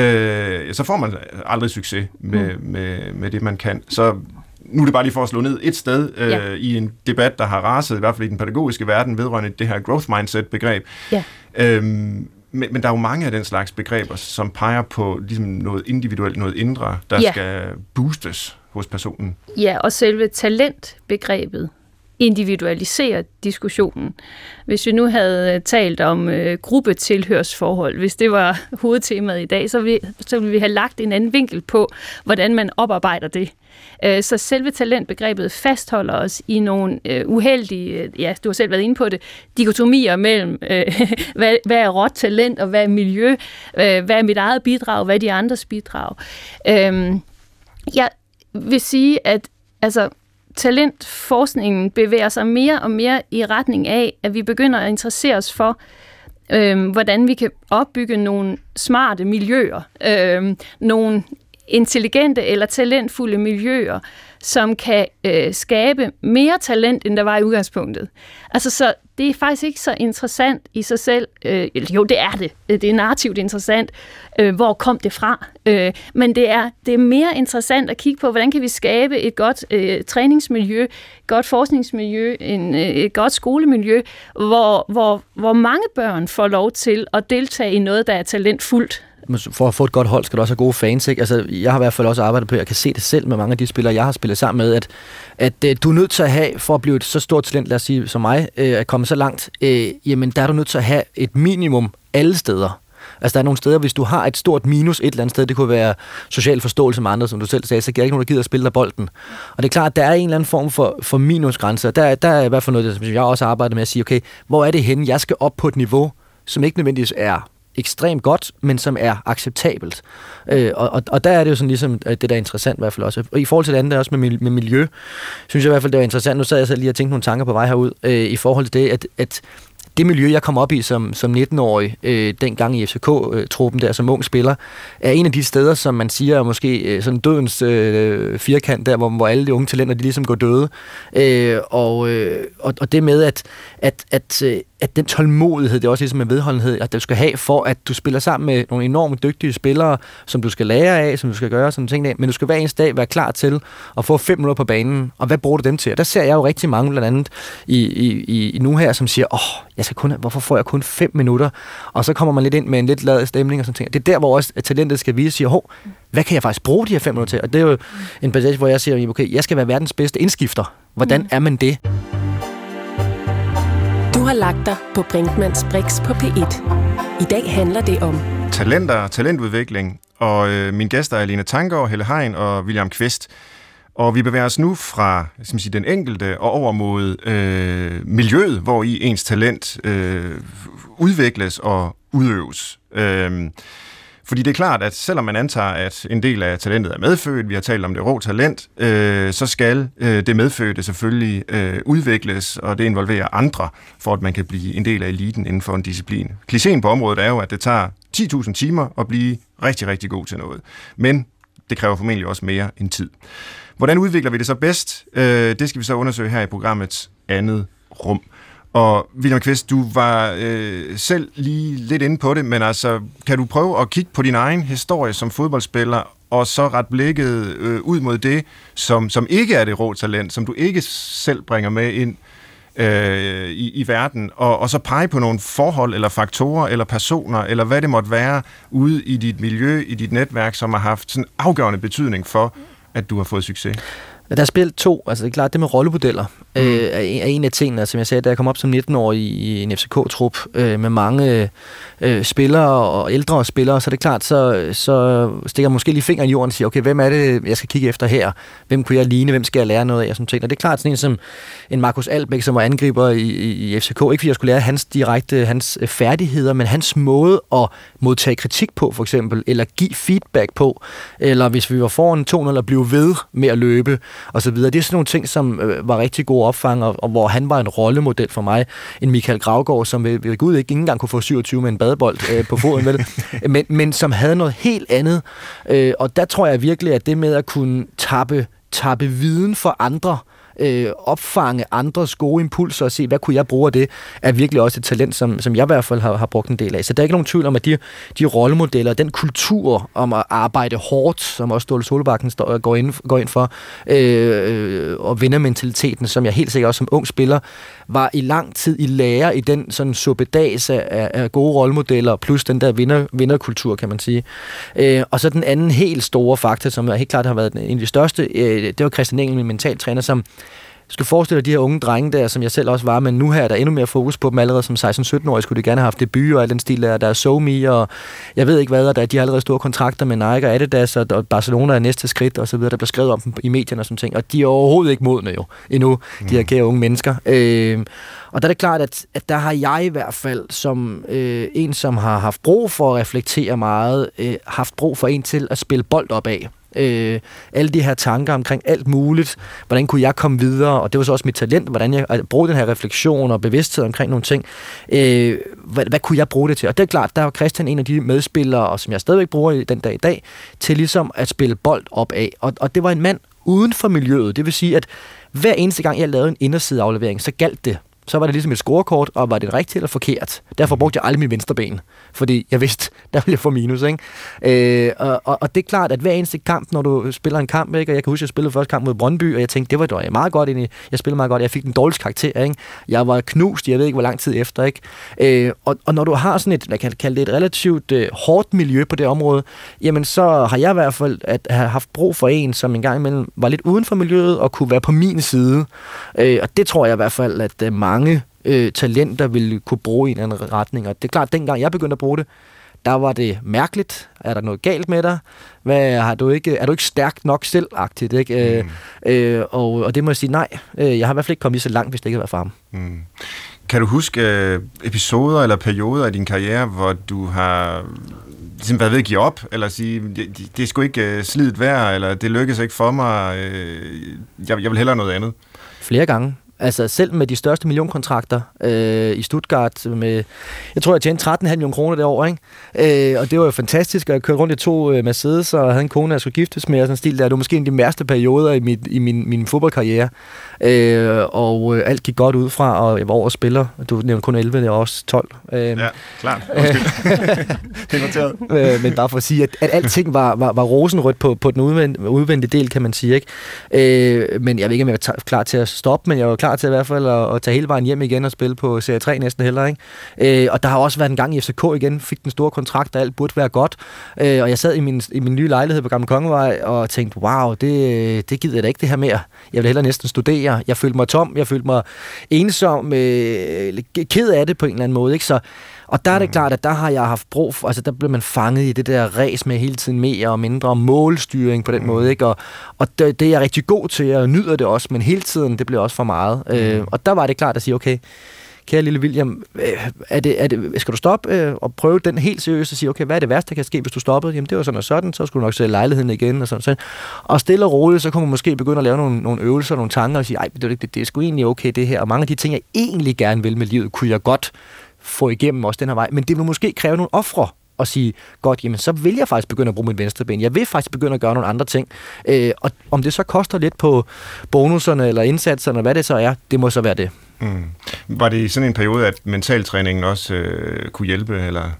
øh, så får man aldrig succes med, mm. med, med det, man kan. Så nu er det bare lige for at slå ned et sted øh, ja. i en debat, der har raset, i hvert fald i den pædagogiske verden, vedrørende det her growth mindset-begreb. Ja. Øhm, men, men der er jo mange af den slags begreber, som peger på ligesom noget individuelt, noget indre, der ja. skal boostes hos personen. Ja, og selve talentbegrebet individualiserer diskussionen. Hvis vi nu havde øh, talt om øh, gruppetilhørsforhold, hvis det var hovedtemaet i dag, så, vi, så ville vi have lagt en anden vinkel på, hvordan man oparbejder det. Øh, så selve talentbegrebet fastholder os i nogle øh, uheldige, øh, ja, du har selv været inde på det, dikotomier mellem, øh, hvad, hvad er råt talent, og hvad er miljø, hvad er mit eget bidrag, hvad er de andres bidrag. Øhm, jeg vil sige, at altså, talentforskningen bevæger sig mere og mere i retning af, at vi begynder at interessere os for, øh, hvordan vi kan opbygge nogle smarte miljøer, øh, nogle intelligente eller talentfulde miljøer, som kan øh, skabe mere talent, end der var i udgangspunktet. Altså, så det er faktisk ikke så interessant i sig selv. Øh, jo, det er det. Øh, det er narrativt interessant. Øh, hvor kom det fra? Øh, men det er, det er mere interessant at kigge på, hvordan kan vi skabe et godt øh, træningsmiljø, et godt forskningsmiljø, en, øh, et godt skolemiljø, hvor, hvor, hvor mange børn får lov til at deltage i noget, der er talentfuldt for at få et godt hold, skal du også have gode fans. Ikke? Altså, jeg har i hvert fald også arbejdet på, jeg kan se det selv med mange af de spillere, jeg har spillet sammen med, at, at øh, du er nødt til at have, for at blive et så stort talent, lad os sige, som mig, øh, at komme så langt, øh, jamen der er du nødt til at have et minimum alle steder. Altså, der er nogle steder, hvis du har et stort minus et eller andet sted, det kunne være social forståelse med andre, som du selv sagde, så giver ikke nogen, der gider at spille dig bolden. Og det er klart, at der er en eller anden form for, for og Der, der er i hvert fald noget, som jeg også arbejder med at sige, okay, hvor er det henne, jeg skal op på et niveau, som ikke nødvendigvis er ekstremt godt, men som er acceptabelt. Øh, og, og, og der er det jo sådan ligesom det, der er interessant i hvert fald også. Og i forhold til det andet, der også med, med miljø, synes jeg i hvert fald, det var interessant. Nu sad jeg selv lige og tænkte nogle tanker på vej herud, øh, i forhold til det, at, at det miljø, jeg kom op i som, som 19-årig, øh, dengang i FCK-truppen øh, der som ung spiller, er en af de steder, som man siger er måske øh, sådan dødens øh, firkant der, hvor, hvor alle de unge talenter, de ligesom går døde. Øh, og, øh, og, og det med, at, at, at, øh, at den tålmodighed, det er også ligesom en vedholdenhed, at du skal have for, at du spiller sammen med nogle enormt dygtige spillere, som du skal lære af, som du skal gøre sådan ting af, men du skal hver eneste dag være klar til at få fem minutter på banen, og hvad bruger du dem til? Og der ser jeg jo rigtig mange blandt andet i, i, i nu her, som siger, åh, oh, jeg skal kun, hvorfor får jeg kun fem minutter? Og så kommer man lidt ind med en lidt ladet stemning og sådan ting. Det er der, hvor også talentet skal vise, siger, hov, hvad kan jeg faktisk bruge de her fem minutter til? Og det er jo en passage, hvor jeg siger, okay, jeg skal være verdens bedste indskifter. Hvordan mm. er man det? Du har lagt dig på Brinkmanns Brix på P1. I dag handler det om talenter, og talentudvikling, og øh, mine gæster er Lene Tangård, Helle Hein og William Kvist. Og vi bevæger os nu fra som sige, den enkelte og over mod øh, miljøet, hvor i ens talent øh, udvikles og udøves. Øh, fordi det er klart, at selvom man antager, at en del af talentet er medfødt, vi har talt om det rå talent, øh, så skal øh, det medfødte selvfølgelig øh, udvikles, og det involverer andre, for at man kan blive en del af eliten inden for en disciplin. Klichéen på området er jo, at det tager 10.000 timer at blive rigtig, rigtig god til noget. Men det kræver formentlig også mere end tid. Hvordan udvikler vi det så bedst? Øh, det skal vi så undersøge her i programmets andet rum. Og William Kvist, du var øh, selv lige lidt inde på det, men altså, kan du prøve at kigge på din egen historie som fodboldspiller, og så ret blikket øh, ud mod det, som, som ikke er det rå talent, som du ikke selv bringer med ind øh, i, i verden, og, og så pege på nogle forhold, eller faktorer, eller personer, eller hvad det måtte være, ude i dit miljø, i dit netværk, som har haft sådan afgørende betydning for, at du har fået succes? Der er spillet to. Altså det er klart, det med rollemodeller mm. øh, er, er en af tingene. Som jeg sagde, da jeg kom op som 19-årig i en FCK-trup øh, med mange øh, spillere og ældre spillere, så er det klart, så, så stikker jeg måske lige fingeren i jorden og siger, okay, hvem er det, jeg skal kigge efter her? Hvem kunne jeg ligne? Hvem skal jeg lære noget af? Og, sådan ting. og det er klart sådan en som en Markus Albæk, som var angriber i, i, i FCK. Ikke fordi jeg skulle lære hans direkte hans øh, færdigheder, men hans måde at modtage kritik på, for eksempel, eller give feedback på, eller hvis vi var foran 2 eller blive ved med at løbe, og så videre. Det er sådan nogle ting, som øh, var rigtig gode opfang, og, og hvor han var en rollemodel for mig. En Michael Gravgaard, som ved, ved Gud ikke engang kunne få 27 med en badebold øh, på foden, vel? men, men som havde noget helt andet. Øh, og der tror jeg virkelig, at det med at kunne tappe, tappe viden for andre, øh, øh, opfange andres gode impulser og se, hvad kunne jeg bruge af det, er virkelig også et talent, som, som jeg i hvert fald har, har brugt en del af. Så der er ikke nogen tvivl om, at de, de rollemodeller, den kultur om at arbejde hårdt, som også Ståle Solbakken står, går, ind, går ind for, øh, øh og vindermentaliteten, som jeg helt sikkert også som ung spiller, var i lang tid i lære i den sådan suppedas af, af gode rollemodeller, plus den der vinder, vinderkultur, kan man sige. Øh, og så den anden helt store faktor, som helt klart har været en af de største, øh, det var Christian Engel, min mentaltræner, som skal forestille dig de her unge drenge der, som jeg selv også var, men nu her er der endnu mere fokus på dem allerede som 16-17-årige, skulle de gerne have haft debut og al den stil der, der er SoMe og jeg ved ikke hvad, og der, de har allerede store kontrakter med Nike og Adidas og Barcelona er næste skridt og så videre, der bliver skrevet om dem i medierne og sådan ting, og de er overhovedet ikke modne jo endnu, mm. de her kære unge mennesker. Øh, og der er det klart, at, at der har jeg i hvert fald som øh, en, som har haft brug for at reflektere meget, øh, haft brug for en til at spille bold op af øh, alle de her tanker omkring alt muligt. Hvordan kunne jeg komme videre? Og det var så også mit talent, hvordan jeg brugte den her refleksion og bevidsthed omkring nogle ting. Øh, hvad, hvad kunne jeg bruge det til? Og det er klart, der var Christian en af de medspillere, og som jeg stadigvæk bruger den dag i dag, til ligesom at spille bold op af. Og, og det var en mand uden for miljøet. Det vil sige, at hver eneste gang, jeg lavede en indersideaflevering, så galt det så var det ligesom et scorekort, og var det rigtigt eller forkert. Derfor brugte jeg aldrig min venstre ben, fordi jeg vidste, der ville jeg få minus. Ikke? Øh, og, og, og det er klart, at hver eneste kamp, når du spiller en kamp, ikke? og jeg kan huske, at jeg spillede første kamp mod Brøndby, og jeg tænkte, det var dog meget godt egentlig. Jeg spillede meget godt, jeg fik den dårligste karakter. Ikke? Jeg var knust, jeg ved ikke, hvor lang tid efter. Ikke? Øh, og, og når du har sådan et, jeg kan kalde det et relativt øh, hårdt miljø på det område, jamen så har jeg i hvert fald at have haft brug for en, som en gang imellem var lidt uden for miljøet, og kunne være på min side. Øh, og det tror jeg i hvert fald, at øh, mange øh, talenter ville kunne bruge i en anden retning. Og det er klart, at dengang jeg begyndte at bruge det, der var det mærkeligt. Er der noget galt med dig? Hvad, har du ikke, er du ikke stærk nok selvagtigt? Ikke? Mm. Øh, øh, og, og det må jeg sige, nej. Øh, jeg har i hvert fald ikke kommet lige så langt, hvis det ikke har været for ham. Mm. Kan du huske øh, episoder eller perioder af din karriere, hvor du har ligesom været ved at give op, eller sige, det, det, det er sgu ikke øh, slidt værd, eller det lykkedes ikke for mig, øh, jeg, jeg vil hellere noget andet? Flere gange. Altså selv med de største millionkontrakter øh, i Stuttgart, med, jeg tror, jeg tjente 13,5 millioner kroner det år, ikke? Øh, og det var jo fantastisk, og jeg kørte rundt i to øh, Mercedes, og havde en kone, jeg skulle giftes med, og sådan en stil der. Det var måske en af de værste perioder i, mit, i min, min fodboldkarriere. Øh, og øh, alt gik godt ud fra, og jeg var over spiller. Du nævnte kun 11, det var også 12. Øh, ja, klart. det er noteret. Øh, men bare for at sige, at, at alting var, var, var rosenrødt på, på den udvendte del, kan man sige. Ikke? Øh, men jeg ved ikke, om jeg var klar til at stoppe, men jeg var klar til i hvert fald at, at tage hele vejen hjem igen og spille på Serie 3 næsten heller. Ikke? Øh, og der har også været en gang i FCK igen, fik den store kontrakt, og alt burde være godt. Øh, og jeg sad i min, i min nye lejlighed på Gamle Kongevej og tænkte, wow, det, det gider jeg da ikke det her mere. Jeg vil hellere næsten studere. Jeg følte mig tom, jeg følte mig ensom, øh, ked af det på en eller anden måde. Ikke? Så og der er det mm. klart, at der har jeg haft brug for, altså der bliver man fanget i det der res med hele tiden mere og mindre målstyring på den mm. måde, ikke? Og, og det, det er jeg rigtig god til, jeg nyder det også, men hele tiden, det bliver også for meget. Øh, og der var det klart at sige, okay, kære lille William, øh, er det, er det, skal du stoppe øh, og prøve den helt seriøst og sige, okay, hvad er det værste, der kan ske, hvis du stoppede? Jamen, det var sådan og sådan, så skulle du nok sælge lejligheden igen og sådan, sådan. Og stille og roligt, så kunne man måske begynde at lave nogle, nogle øvelser, nogle tanker og sige, ej, det, det, det er sgu egentlig okay det her. Og mange af de ting, jeg egentlig gerne vil med livet, kunne jeg godt få igennem også den her vej. Men det vil måske kræve nogle ofre og sige, godt, jamen så vil jeg faktisk begynde at bruge mit venstre ben. Jeg vil faktisk begynde at gøre nogle andre ting. Øh, og om det så koster lidt på bonuserne eller indsatserne, hvad det så er, det må så være det. Mm. Var det i sådan en periode, at mentaltræningen også øh, kunne hjælpe, eller,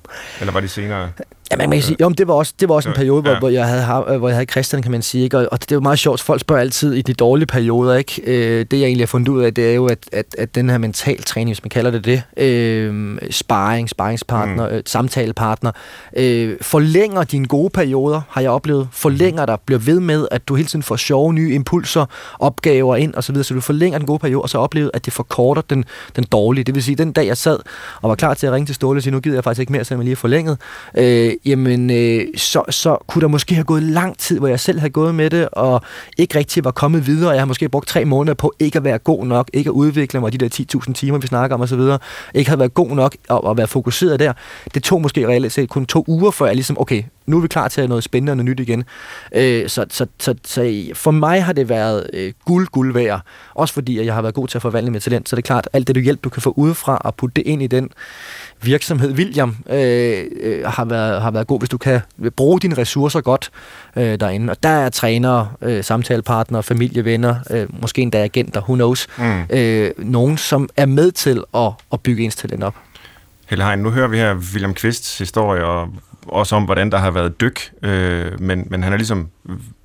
eller var det senere? Ja, man kan sige, jo, det var også, det var også en periode, hvor, ja. hvor, jeg havde, hvor jeg havde Christian, kan man sige. Ikke? Og, og det er jo meget sjovt, folk spørger altid i de dårlige perioder. Ikke? Øh, det jeg egentlig har fundet ud af, det er jo, at, at, at den her mental træning, hvis man kalder det det, øh, sparring, sparringspartner, mm. øh, samtalepartner, øh, forlænger dine gode perioder, har jeg oplevet. Forlænger dig, bliver ved med, at du hele tiden får sjove nye impulser, opgaver ind osv., så, videre, så du forlænger den gode periode, og så oplevet, at det forkorter den, den dårlige. Det vil sige, den dag jeg sad og var klar til at ringe til Ståle og sige, nu gider jeg faktisk ikke mere, selvom jeg lige er forlænget, øh, Øh, jamen øh, så, så kunne der måske have gået lang tid, hvor jeg selv havde gået med det, og ikke rigtig var kommet videre. Jeg har måske brugt tre måneder på ikke at være god nok, ikke at udvikle mig de der 10.000 timer, vi snakker om osv., ikke havde været god nok og, og være fokuseret der. Det tog måske reelt set kun to uger, før jeg ligesom, okay, nu er vi klar til at noget spændende og noget nyt igen. Øh, så, så, så, så for mig har det været øh, guld, guld værd. Også fordi, at jeg har været god til at forvandle mit talent. Så det er klart, alt det du hjælp, du kan få udefra og putte det ind i den virksomhed, William, øh, øh, har, været, har været god, hvis du kan bruge dine ressourcer godt øh, derinde. Og der er trænere, øh, samtalepartnere, familie, venner, øh, måske endda agenter, who knows. Mm. Øh, nogen, som er med til at, at bygge ens talent op. Helle Hein, nu hører vi her William Kvists historie, og også om, hvordan der har været dyk, øh, men, men han er ligesom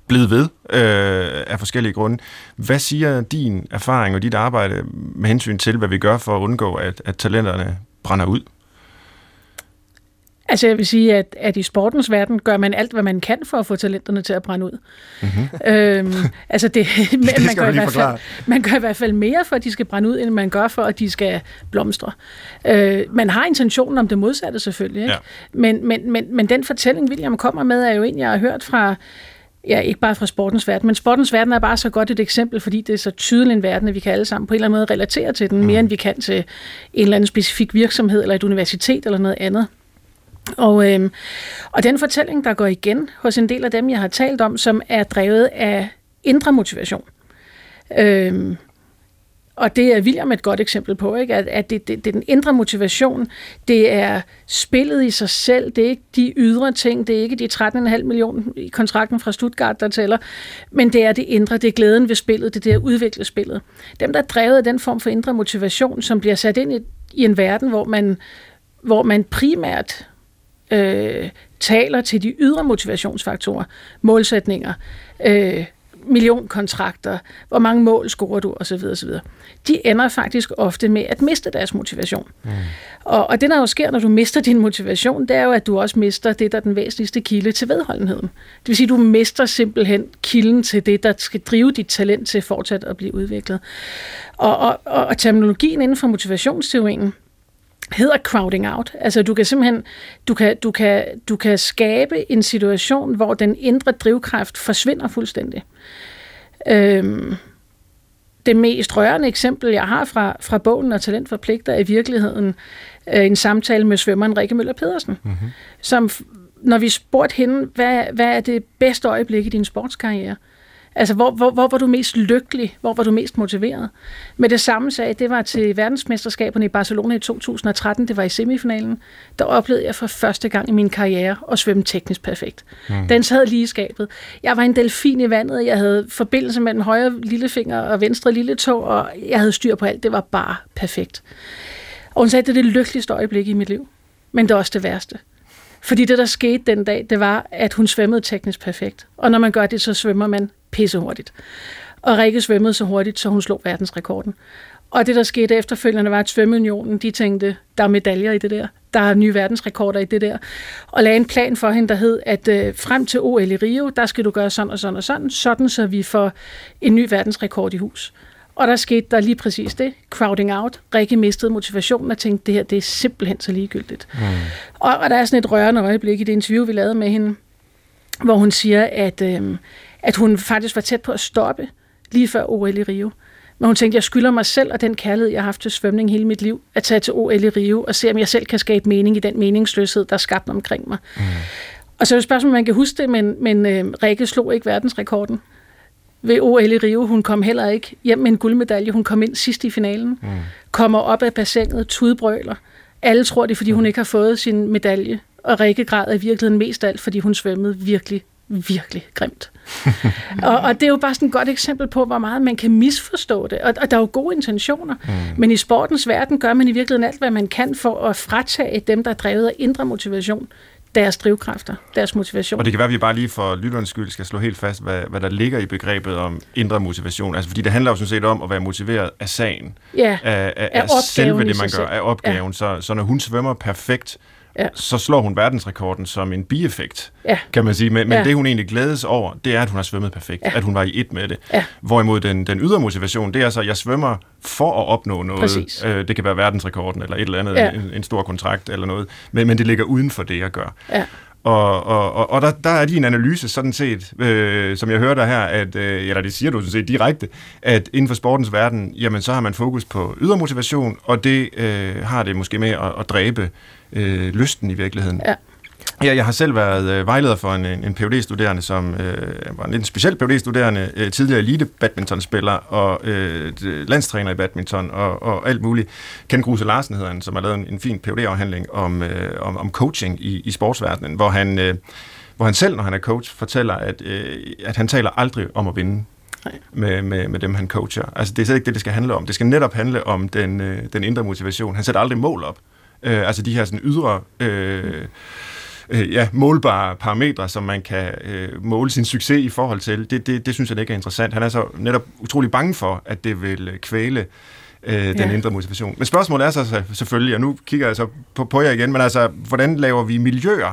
blevet ved øh, af forskellige grunde. Hvad siger din erfaring og dit arbejde med hensyn til, hvad vi gør for at undgå, at, at talenterne brænder ud? Altså jeg vil sige, at, at i sportens verden gør man alt, hvad man kan for at få talenterne til at brænde ud. Mm-hmm. Øhm, altså det, det man, gør i hvert fald, man gør i hvert fald mere for, at de skal brænde ud, end man gør for, at de skal blomstre. Øh, man har intentionen om det modsatte selvfølgelig, ikke? Ja. Men, men, men, men den fortælling, William kommer med, er jo en, jeg har hørt fra ja, ikke bare fra sportens verden, men sportens verden er bare så godt et eksempel, fordi det er så tydelig en verden, at vi kan alle sammen på en eller anden måde relatere til den, mm. mere end vi kan til en eller anden specifik virksomhed, eller et universitet, eller noget andet. Og, øh, og den fortælling, der går igen hos en del af dem, jeg har talt om, som er drevet af indre motivation. Øh, og det er William et godt eksempel på, ikke? at, at det, det, det er den indre motivation, det er spillet i sig selv, det er ikke de ydre ting, det er ikke de 13,5 millioner i kontrakten fra Stuttgart, der tæller, men det er det indre, det er glæden ved spillet, det er det at udvikle spillet. Dem, der er drevet af den form for indre motivation, som bliver sat ind i, i en verden, hvor man, hvor man primært øh, taler til de ydre motivationsfaktorer, målsætninger, øh, millionkontrakter, hvor mange mål scorer du osv. osv. De ender faktisk ofte med at miste deres motivation. Mm. Og, og det, der jo sker, når du mister din motivation, det er jo, at du også mister det, der er den væsentligste kilde til vedholdenheden. Det vil sige, at du mister simpelthen kilden til det, der skal drive dit talent til fortsat at blive udviklet. Og, og, og, og terminologien inden for motivationsteorien, hedder crowding out. Altså du kan simpelthen du kan, du kan, du kan skabe en situation, hvor den indre drivkraft forsvinder fuldstændig. Øhm, det mest rørende eksempel, jeg har fra, fra bogen og Talent forpligter, er i virkeligheden øh, en samtale med svømmeren Rikke Møller Pedersen, mm-hmm. som når vi spurgte hende, hvad, hvad er det bedste øjeblik i din sportskarriere, Altså, hvor, hvor, hvor var du mest lykkelig? Hvor var du mest motiveret? Med det samme sag, det var til verdensmesterskaberne i Barcelona i 2013, det var i semifinalen, der oplevede jeg for første gang i min karriere at svømme teknisk perfekt. Mm. Den sad lige i skabet. Jeg var en delfin i vandet, jeg havde forbindelse mellem højre lillefinger og venstre lille tog, og jeg havde styr på alt. Det var bare perfekt. Og hun sagde, det er det lykkeligste øjeblik i mit liv. Men det er også det værste. Fordi det, der skete den dag, det var, at hun svømmede teknisk perfekt. Og når man gør det, så svømmer man hurtigt. Og Rikke svømmede så hurtigt, så hun slog verdensrekorden. Og det, der skete efterfølgende, var, at Svømmeunionen, de tænkte, der er medaljer i det der. Der er nye verdensrekorder i det der. Og lagde en plan for hende, der hed, at øh, frem til OL i Rio, der skal du gøre sådan og sådan og sådan, sådan så vi får en ny verdensrekord i hus. Og der skete der lige præcis det. Crowding out. Rikke mistede motivationen og tænkte, det her det er simpelthen så ligegyldigt. Mm. Og, og der er sådan et rørende øjeblik i det interview, vi lavede med hende, hvor hun siger, at, øh, at hun faktisk var tæt på at stoppe lige før OL i Rio. Men hun tænkte, jeg skylder mig selv og den kærlighed, jeg har haft til svømning hele mit liv, at tage til OL i Rio og se, om jeg selv kan skabe mening i den meningsløshed, der er skabt omkring mig. Mm. Og så er det spørgsmål, om man kan huske det, men, men øh, Rikke slog ikke verdensrekorden ved OL i Rio. Hun kom heller ikke hjem med en guldmedalje. Hun kom ind sidst i finalen. Mm. Kommer op af bassinet, tudbrøler. Alle tror det, fordi hun mm. ikke har fået sin medalje. Og Rikke græder i virkeligheden mest alt, fordi hun svømmede virkelig, virkelig grimt. og, og det er jo bare sådan et godt eksempel på, hvor meget man kan misforstå det. Og, og der er jo gode intentioner. Mm. Men i sportens verden gør man i virkeligheden alt, hvad man kan for at fratage dem, der er drevet af indre motivation, deres drivkræfter, deres motivation. Og det kan være, at vi bare lige for lytterens skyld skal slå helt fast, hvad, hvad der ligger i begrebet om indre motivation. Altså, fordi det handler jo sådan set om at være motiveret af sagen. Ja, af, af, af, af selve det, man gør, af opgaven. Ja. Så, så når hun svømmer perfekt, ja. så slår hun verdensrekorden som en bieffekt, ja. kan man sige. Men, men ja. det, hun egentlig glædes over, det er, at hun har svømmet perfekt. Ja. At hun var i et med det. Ja. Hvorimod den, den ydre motivation, det er så, at jeg svømmer for at opnå noget. Øh, det kan være verdensrekorden, eller et eller andet, ja. en, en stor kontrakt eller noget. Men, men det ligger uden for det, jeg gør. Ja. Og, og, og, og der, der er din analyse sådan set, øh, som jeg hører dig her, at, øh, eller det siger du sådan set direkte, at inden for sportens verden, jamen så har man fokus på ydre motivation, og det øh, har det måske med at, at dræbe øh, lysten i virkeligheden. Ja. Ja, jeg har selv været øh, vejleder for en, en phd studerende som øh, var en lidt speciel phd studerende øh, tidligere elite badmintonspiller og øh, landstræner i badminton og, og alt muligt. Ken Kruse Larsen hedder han, som har lavet en, en fin phd afhandling om, øh, om, om coaching i, i sportsverdenen, hvor han, øh, hvor han selv, når han er coach, fortæller, at, øh, at han taler aldrig om at vinde med, med, med dem, han coacher. Altså, det er slet ikke det, det skal handle om. Det skal netop handle om den, øh, den indre motivation. Han sætter aldrig mål op. Øh, altså de her sådan ydre... Øh, øh, ja, målbare parametre, som man kan øh, måle sin succes i forhold til, det, det, det synes jeg ikke er interessant. Han er så netop utrolig bange for, at det vil øh, kvæle øh, den ja. indre motivation. Men spørgsmålet er så selvfølgelig, og nu kigger jeg så på, på jer igen, men altså, hvordan laver vi miljøer,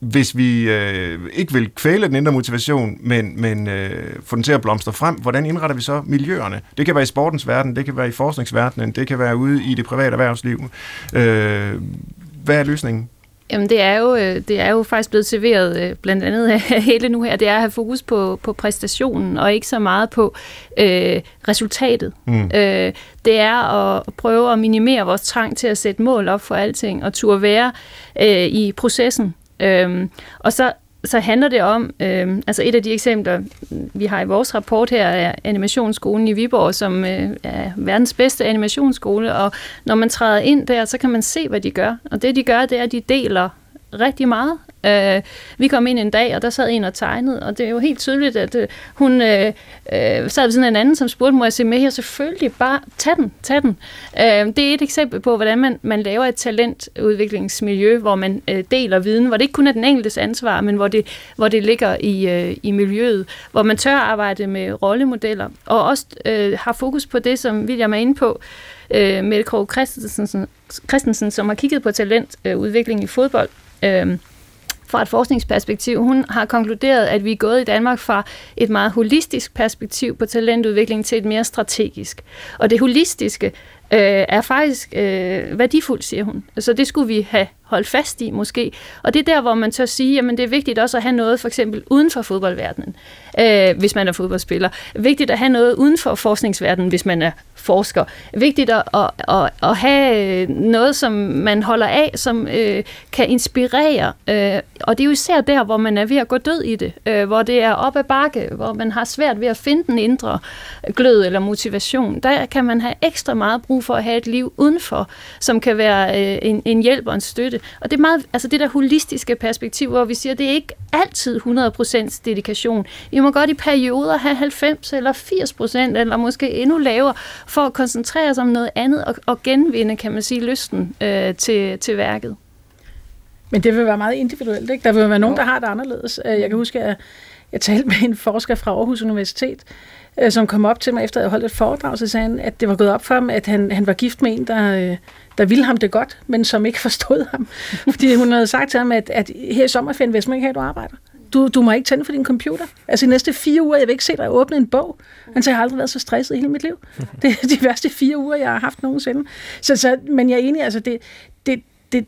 hvis vi øh, ikke vil kvæle den indre motivation, men, men øh, få den til at blomstre frem, hvordan indretter vi så miljøerne? Det kan være i sportens verden, det kan være i forskningsverdenen, det kan være ude i det private erhvervsliv. Øh, hvad er løsningen? Jamen det er jo, øh, det er jo faktisk blevet serveret øh, blandt andet af hele nu her, det er at have fokus på, på præstationen, og ikke så meget på øh, resultatet. Mm. Øh, det er at prøve at minimere vores trang til at sætte mål op for alting, og turde være øh, i processen. Øhm, og så så handler det om, øhm, altså et af de eksempler, vi har i vores rapport her, er animationsskolen i Viborg, som øh, er verdens bedste animationsskole, og når man træder ind der, så kan man se, hvad de gør. Og det de gør, det er, at de deler rigtig meget Øh, vi kom ind en dag, og der sad en og tegnede, og det er jo helt tydeligt, at øh, hun øh, øh, sad ved sådan en anden, som spurgte, må jeg se med her? Selvfølgelig, bare tag den, tag den. Øh, det er et eksempel på, hvordan man, man laver et talentudviklingsmiljø, hvor man øh, deler viden, hvor det ikke kun er den enkeltes ansvar, men hvor det, hvor det ligger i, øh, i miljøet, hvor man tør arbejde med rollemodeller, og også øh, har fokus på det, som William er inde på, øh, Mette Krog Christensen, Christensen, som har kigget på talentudvikling i fodbold. Øh, fra et forskningsperspektiv. Hun har konkluderet, at vi er gået i Danmark fra et meget holistisk perspektiv på talentudvikling til et mere strategisk. Og det holistiske øh, er faktisk øh, værdifuldt, siger hun. Så det skulle vi have holde fast i måske. Og det er der, hvor man tør sige, at det er vigtigt også at have noget for eksempel uden for fodboldverdenen, øh, hvis man er fodboldspiller. Vigtigt at have noget uden for forskningsverdenen, hvis man er forsker. Vigtigt at, at, at, at have øh, noget, som man holder af, som øh, kan inspirere. Øh, og det er jo især der, hvor man er ved at gå død i det. Øh, hvor det er op ad bakke, hvor man har svært ved at finde den indre glød eller motivation. Der kan man have ekstra meget brug for at have et liv udenfor, som kan være øh, en, en hjælp og en støtte. Og det er meget, altså det der holistiske perspektiv, hvor vi siger, at det er ikke altid 100% dedikation. Vi må godt i perioder have 90 eller 80% eller måske endnu lavere, for at koncentrere sig om noget andet og, og genvinde, kan man sige, lysten øh, til, til værket. Men det vil være meget individuelt, ikke? Der vil være nogen, der har det anderledes. Øh, jeg kan huske, at jeg talte med en forsker fra Aarhus Universitet, øh, som kom op til mig efter at jeg holdt et foredrag, så sagde han, at det var gået op for ham, at han, han var gift med en, der, øh, der ville ham det godt, men som ikke forstod ham. Fordi hun havde sagt til ham, at, at her i sommerferien, hvis man ikke have, at du arbejder, du, du må ikke tænde for din computer. Altså i næste fire uger, jeg vil ikke se dig åbne en bog. Han sagde, jeg har aldrig været så stresset i hele mit liv. Det er de værste fire uger, jeg har haft nogensinde. Så, så, men jeg er enig, altså det, det, det,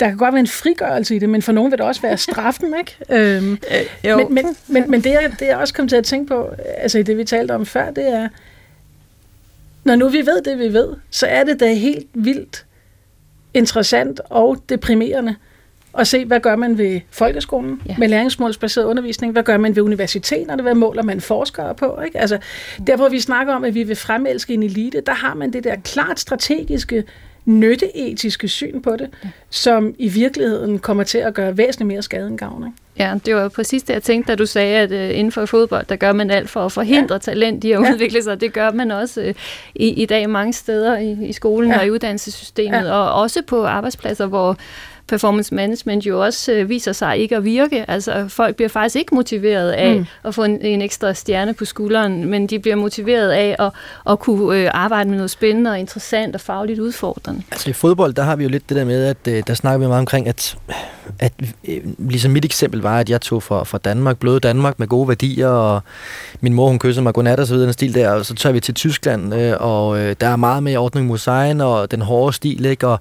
der kan godt være en frigørelse i det, men for nogen vil det også være straffen, ikke? Øhm, øh, jo. Men, men, men, men det, jeg, det, jeg også kom til at tænke på, altså det, vi talte om før, det er, når nu vi ved det, vi ved, så er det da helt vildt interessant og deprimerende at se, hvad gør man ved folkeskolen ja. med læringsmålsbaseret undervisning, hvad gør man ved universiteterne, hvad måler man forskere på. Ikke? Altså, der hvor vi snakker om, at vi vil fremelske en elite, der har man det der klart strategiske, nytteetiske syn på det, ja. som i virkeligheden kommer til at gøre væsentligt mere skade end gavn. Ikke? Ja, det var præcis det, jeg tænkte, da du sagde, at uh, inden for fodbold, der gør man alt for at forhindre ja. talent i at ja. udvikle sig. Det gør man også uh, i, i dag mange steder i, i skolen ja. og i uddannelsessystemet, ja. og også på arbejdspladser, hvor performance management jo også øh, viser sig ikke at virke. Altså folk bliver faktisk ikke motiveret af mm. at få en, en ekstra stjerne på skulderen, men de bliver motiveret af at, at kunne øh, arbejde med noget spændende og interessant og fagligt udfordrende. Altså i fodbold, der har vi jo lidt det der med, at øh, der snakker vi meget omkring, at, at øh, ligesom mit eksempel var, at jeg tog fra, fra Danmark, bløde Danmark med gode værdier, og min mor hun kyssede mig godnat og så videre, den stil der, og så tager vi til Tyskland, øh, og øh, der er meget mere ordning mod sign, og den hårde stil, ikke? og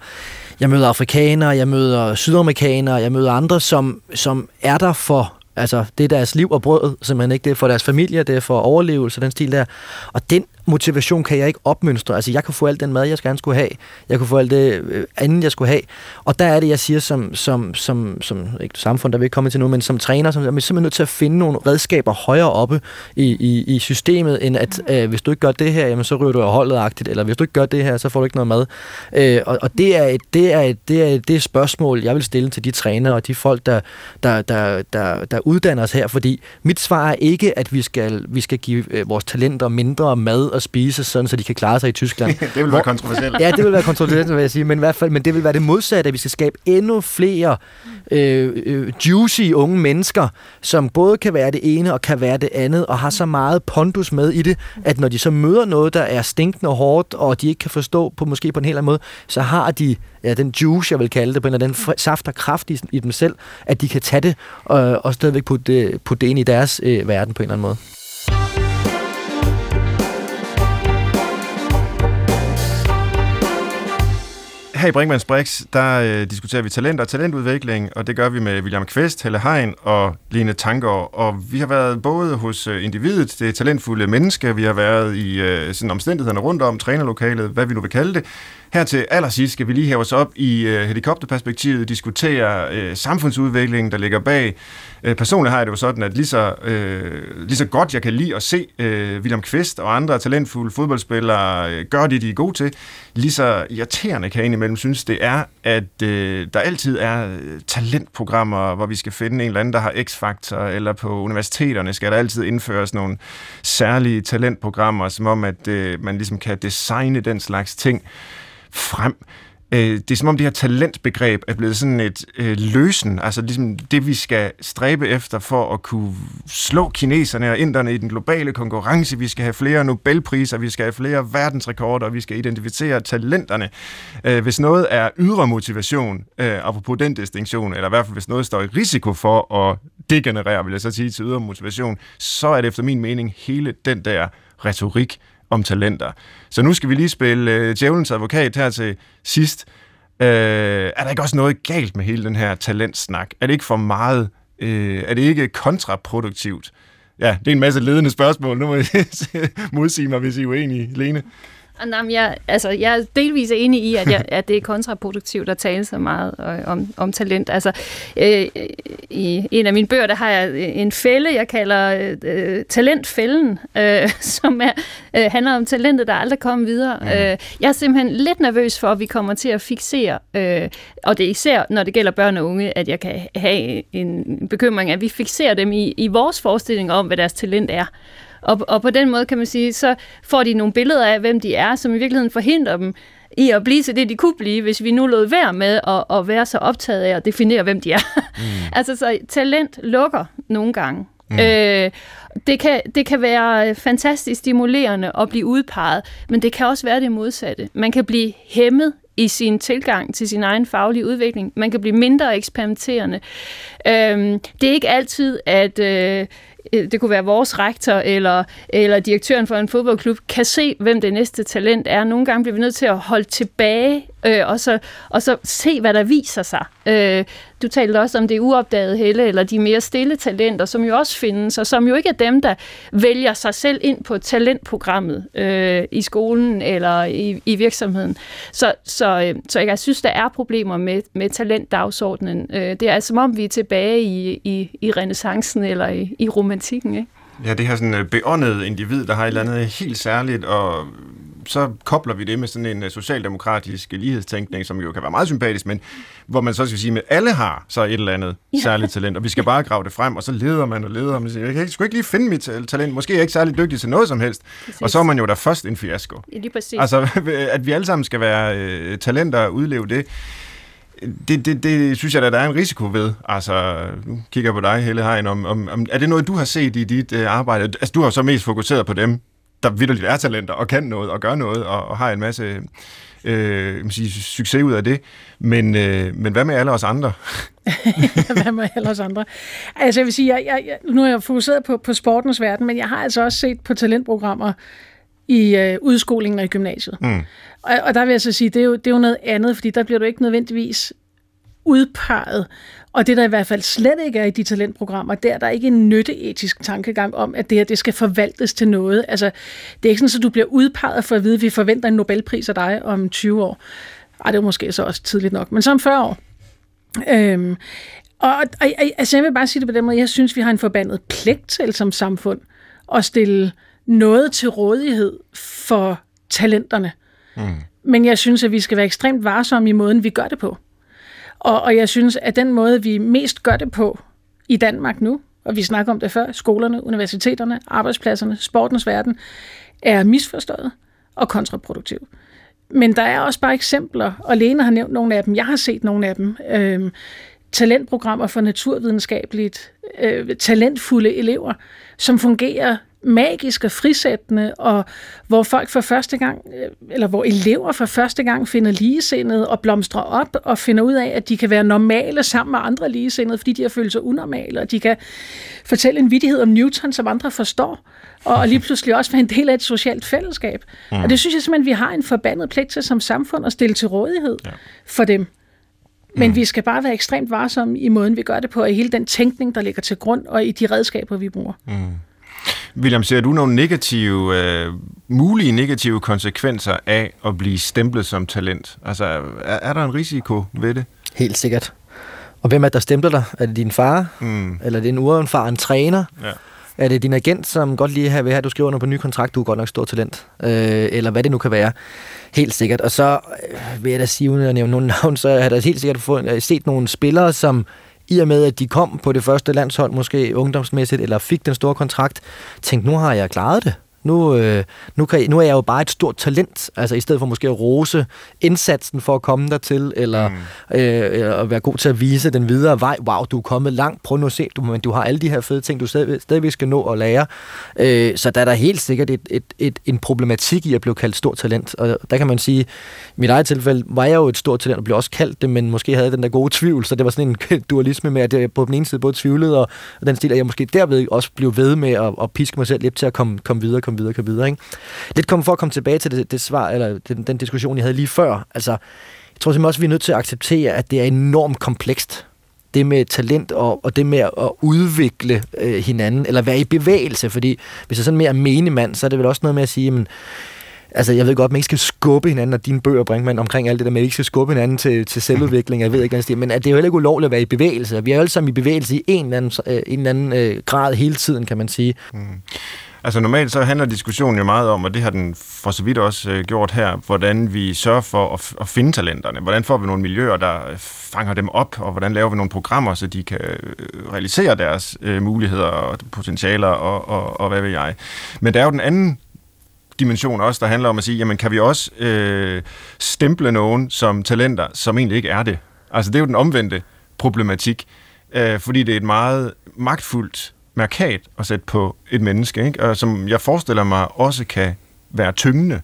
jeg møder afrikanere, jeg møder sydamerikanere, jeg møder andre, som, som er der for Altså, det er deres liv og brød, simpelthen ikke. Det er for deres familie, det er for overlevelse, den stil der. Og den motivation kan jeg ikke opmønstre. Altså, jeg kan få alt den mad, jeg gerne skulle have. Jeg kunne få alt det øh, andet, jeg skulle have. Og der er det, jeg siger som, som, som, som ikke samfund, der vil ikke komme til nu, men som træner, som er simpelthen nødt til at finde nogle redskaber højere oppe i, i, i systemet, end at øh, hvis du ikke gør det her, jamen, så ryger du af holdet eller hvis du ikke gør det her, så får du ikke noget mad. Øh, og, og det er et, det er et, det er et, det er et spørgsmål, jeg vil stille til de trænere og de folk, der, der, der, der, der uddanner os her, fordi mit svar er ikke, at vi skal, vi skal give øh, vores talenter mindre mad at spise, sådan, så de kan klare sig i Tyskland. det vil være kontroversielt. ja, det vil være kontroversielt, vil jeg sige, men, i hvert fald, men det vil være det modsatte, at vi skal skabe endnu flere øh, øh, juicy unge mennesker, som både kan være det ene og kan være det andet, og har så meget pondus med i det, at når de så møder noget, der er stinkende og hårdt, og de ikke kan forstå på måske på en helt anden måde, så har de ja, den juice, jeg vil kalde det, på en den saft og kraft i, i dem selv, at de kan tage det og, og stadigvæk putte det, putte det ind i deres øh, verden på en eller anden måde. Her i Brinkmanns Brix, der øh, diskuterer vi talent og talentudvikling, og det gør vi med William Kvist, Helle Hein og Lene Tanker. Og vi har været både hos øh, individet, det talentfulde menneske, vi har været i øh, sådan omstændighederne rundt om, trænerlokalet, hvad vi nu vil kalde det. Her til allersidst skal vi lige have os op i øh, helikopterperspektivet, diskutere øh, samfundsudviklingen, der ligger bag. Øh, personligt har jeg det jo sådan, at lige så, øh, lige så godt jeg kan lide at se øh, William Kvist og andre talentfulde fodboldspillere øh, gøre det, de er gode til, lige så irriterende kan jeg indimellem synes, det er, at øh, der altid er øh, talentprogrammer, hvor vi skal finde en eller anden, der har X-faktor, eller på universiteterne skal der altid indføres nogle særlige talentprogrammer, som om, at øh, man ligesom kan designe den slags ting frem. Øh, det er som om det her talentbegreb er blevet sådan et øh, løsen, altså ligesom det vi skal stræbe efter for at kunne slå kineserne og inderne i den globale konkurrence. Vi skal have flere Nobelpriser, vi skal have flere verdensrekorder, vi skal identificere talenterne. Øh, hvis noget er ydre motivation, øh, apropos den distinktion, eller i hvert fald hvis noget står i risiko for at degenerere, vil jeg så sige, til ydre motivation, så er det efter min mening hele den der retorik, om talenter. Så nu skal vi lige spille øh, djævelens advokat her til sidst. Øh, er der ikke også noget galt med hele den her talentsnak? Er det ikke for meget? Øh, er det ikke kontraproduktivt? Ja, det er en masse ledende spørgsmål. Nu må I modsige mig, hvis I er uenige, Lene. Jamen, jeg, altså, jeg er delvis enig i, at, jeg, at det er kontraproduktivt at tale så meget øh, om, om talent. Altså, øh, I en af mine bøger, der har jeg en fælde, jeg kalder øh, talentfælden, øh, som er, øh, handler om talentet, der aldrig kommer videre. Mm. Øh, jeg er simpelthen lidt nervøs for, at vi kommer til at fixere, øh, og det er især, når det gælder børn og unge, at jeg kan have en bekymring, at vi fixerer dem i, i vores forestilling om, hvad deres talent er. Og, og på den måde kan man sige, så får de nogle billeder af, hvem de er, som i virkeligheden forhindrer dem i at blive til det, de kunne blive, hvis vi nu lod være med at, at være så optaget af at definere, hvem de er. Mm. altså, så talent lukker nogle gange. Mm. Øh, det, kan, det kan være fantastisk stimulerende at blive udpeget, men det kan også være det modsatte. Man kan blive hæmmet i sin tilgang til sin egen faglige udvikling. Man kan blive mindre eksperimenterende. Øh, det er ikke altid, at... Øh, Øh, Øh, det kunne være vores rektor eller, eller direktøren for en fodboldklub, kan se, hvem det næste talent er. Nogle gange bliver vi nødt til at holde tilbage øh, og, så, og så se, hvad der viser sig. Øh, du talte også om det uopdagede helle, eller de mere stille talenter, som jo også findes, og som jo ikke er dem, der vælger sig selv ind på talentprogrammet øh, i skolen eller i, i virksomheden. Så, så, øh, så jeg synes, der er problemer med, med talentdagsordenen. Øh, det er som om, vi er tilbage i, i, i renaissancen eller i, i romantikken. Ikke? Ja, det her sådan øh, beåndede individ, der har et eller andet helt særligt, og så kobler vi det med sådan en øh, socialdemokratisk lighedstænkning, som jo kan være meget sympatisk, men hvor man så skal sige, at alle har så et eller andet ja. særligt talent, og vi skal bare grave det frem, og så leder man og leder, og man siger, jeg kan ikke lige finde mit talent, måske er jeg ikke særlig dygtig til noget som helst, præcis. og så er man jo der først en fiasko. Ja, lige præcis. Altså, at vi alle sammen skal være øh, talenter og udleve det, det, det, det synes jeg, at der er en risiko ved. Altså, nu kigger jeg på dig, Helle Hein, om, om, om, er det noget, du har set i dit uh, arbejde? Altså, du har så mest fokuseret på dem, der vidderligt er talenter og kan noget og gør noget og, og har en masse øh, man sige, succes ud af det. Men, øh, men hvad med alle os andre? hvad med alle os andre? Altså jeg vil sige, jeg, jeg, jeg, nu er jeg fokuseret på, på sportens verden, men jeg har altså også set på talentprogrammer i øh, udskolingen og i gymnasiet. Mm. Og, og der vil jeg så sige, det er, jo, det er jo noget andet, fordi der bliver du ikke nødvendigvis udpeget. Og det der i hvert fald slet ikke er i de talentprogrammer, der er der ikke en nytteetisk tankegang om, at det her det skal forvaltes til noget. Altså, det er ikke sådan, at du bliver udpeget for at vide, at vi forventer en Nobelpris af dig om 20 år. Ej, det er måske så også tidligt nok, men så om 40 år. Øhm, og, og altså, jeg vil bare sige det på den måde, jeg synes, vi har en forbandet pligt til som samfund at stille noget til rådighed for talenterne. Mm. Men jeg synes, at vi skal være ekstremt varsomme i måden, vi gør det på. Og, og jeg synes, at den måde, vi mest gør det på i Danmark nu, og vi snakker om det før, skolerne, universiteterne, arbejdspladserne, sportens verden, er misforstået og kontraproduktiv. Men der er også bare eksempler, og Lene har nævnt nogle af dem, jeg har set nogle af dem, øhm, talentprogrammer for naturvidenskabeligt, øh, talentfulde elever, som fungerer magisk og frisættende, og hvor folk for første gang, øh, eller hvor elever for første gang finder ligesindede og blomstrer op og finder ud af, at de kan være normale sammen med andre ligesindede, fordi de har følt sig unormale, og de kan fortælle en vidighed om Newton, som andre forstår, og lige pludselig også være en del af et socialt fællesskab. Mm. Og det synes jeg simpelthen, vi har en forbandet pligt til som samfund at stille til rådighed ja. for dem. Men mm. vi skal bare være ekstremt varsomme i måden, vi gør det på, og i hele den tænkning, der ligger til grund, og i de redskaber, vi bruger. Mm. William, ser du nogle negative, øh, mulige negative konsekvenser af at blive stemplet som talent? Altså, er, er der en risiko ved det? Helt sikkert. Og hvem er der stempler dig? Er det din far? Mm. Eller er det en uerfaren træner? Ja. Er det din agent, som godt lige vil have, at du skriver under på en ny kontrakt, du er godt nok stor talent? Øh, eller hvad det nu kan være. Helt sikkert. Og så øh, vil jeg da sige, uden at nævne nogle navn, så har jeg da helt sikkert fået, øh, set nogle spillere, som i og med, at de kom på det første landshold, måske ungdomsmæssigt, eller fik den store kontrakt, tænkte, nu har jeg klaret det. Nu, øh, nu, kan, nu er jeg jo bare et stort talent, altså i stedet for måske at rose indsatsen for at komme dertil, eller mm. øh, at være god til at vise den videre vej. Wow, du er kommet langt, prøv nu at se, du, men du har alle de her fede ting, du stadig, stadigvæk skal nå at lære. Øh, så der er der helt sikkert et, et, et, en problematik i at blive kaldt stort talent, og der kan man sige, i mit eget tilfælde var jeg jo et stort talent, og blev også kaldt det, men måske havde den der gode tvivl, så det var sådan en dualisme med, at jeg på den ene side både tvivlede, og, og den stil, at jeg måske derved også blev ved med at, at piske mig selv lidt til at komme, komme videre, komme videre, komme videre. Ikke? Lidt kom for at komme tilbage til det, det svar, eller den, den diskussion, jeg havde lige før. Altså, jeg tror simpelthen også, vi er nødt til at acceptere, at det er enormt komplekst det med talent og, og det med at udvikle øh, hinanden, eller være i bevægelse, fordi hvis jeg sådan mere er menemand, så er det vel også noget med at sige, men, altså jeg ved godt, at man ikke skal skubbe hinanden, og dine bøger bringer man omkring alt det der med, at ikke skal skubbe hinanden til, til selvudvikling, jeg ved ikke, hvad men at det er jo heller ikke ulovligt at være i bevægelse. Vi er jo alle sammen i bevægelse i en eller anden, øh, en eller anden øh, grad hele tiden, kan man sige. Mm. Altså normalt så handler diskussionen jo meget om, og det har den for så vidt også øh, gjort her, hvordan vi sørger for at, at finde talenterne. Hvordan får vi nogle miljøer, der øh, fanger dem op, og hvordan laver vi nogle programmer, så de kan øh, realisere deres øh, muligheder og potentialer og, og, og hvad ved jeg. Men der er jo den anden dimension også, der handler om at sige, jamen kan vi også øh, stemple nogen som talenter, som egentlig ikke er det? Altså det er jo den omvendte problematik, øh, fordi det er et meget magtfuldt mærkat at sætte på et menneske, ikke? Og som jeg forestiller mig også kan være tyngende.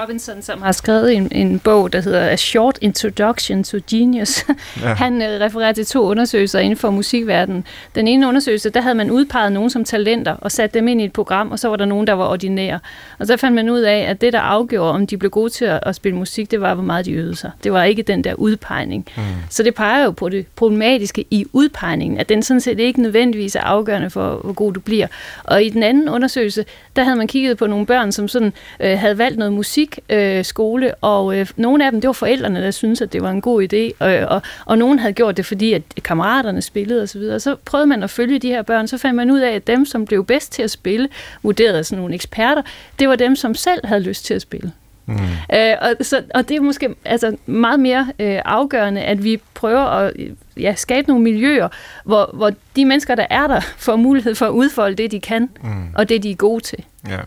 Robinson, som har skrevet en, en bog, der hedder A Short Introduction to Genius, ja. han øh, refererer til to undersøgelser inden for musikverdenen. Den ene undersøgelse, der havde man udpeget nogen som talenter og sat dem ind i et program, og så var der nogen, der var ordinære. Og så fandt man ud af, at det, der afgjorde, om de blev gode til at, at spille musik, det var, hvor meget de øvede sig. Det var ikke den der udpegning. Mm. Så det peger jo på det problematiske i udpegningen, at den sådan set ikke nødvendigvis er afgørende for, hvor god du bliver. Og i den anden undersøgelse, der havde man kigget på nogle børn, som sådan øh, havde valgt noget musikskole, øh, skole, og øh, nogle af dem, det var forældrene, der syntes, at det var en god idé, øh, og, og nogen havde gjort det, fordi at kammeraterne spillede osv., og så prøvede man at følge de her børn, så fandt man ud af, at dem, som blev bedst til at spille, vurderet af sådan nogle eksperter, det var dem, som selv havde lyst til at spille. Mm. Øh, og, så, og det er måske altså, meget mere øh, afgørende, at vi prøver at ja, skabe nogle miljøer, hvor, hvor de mennesker, der er der, får mulighed for at udfolde det, de kan, mm. og det, de er gode til. Ja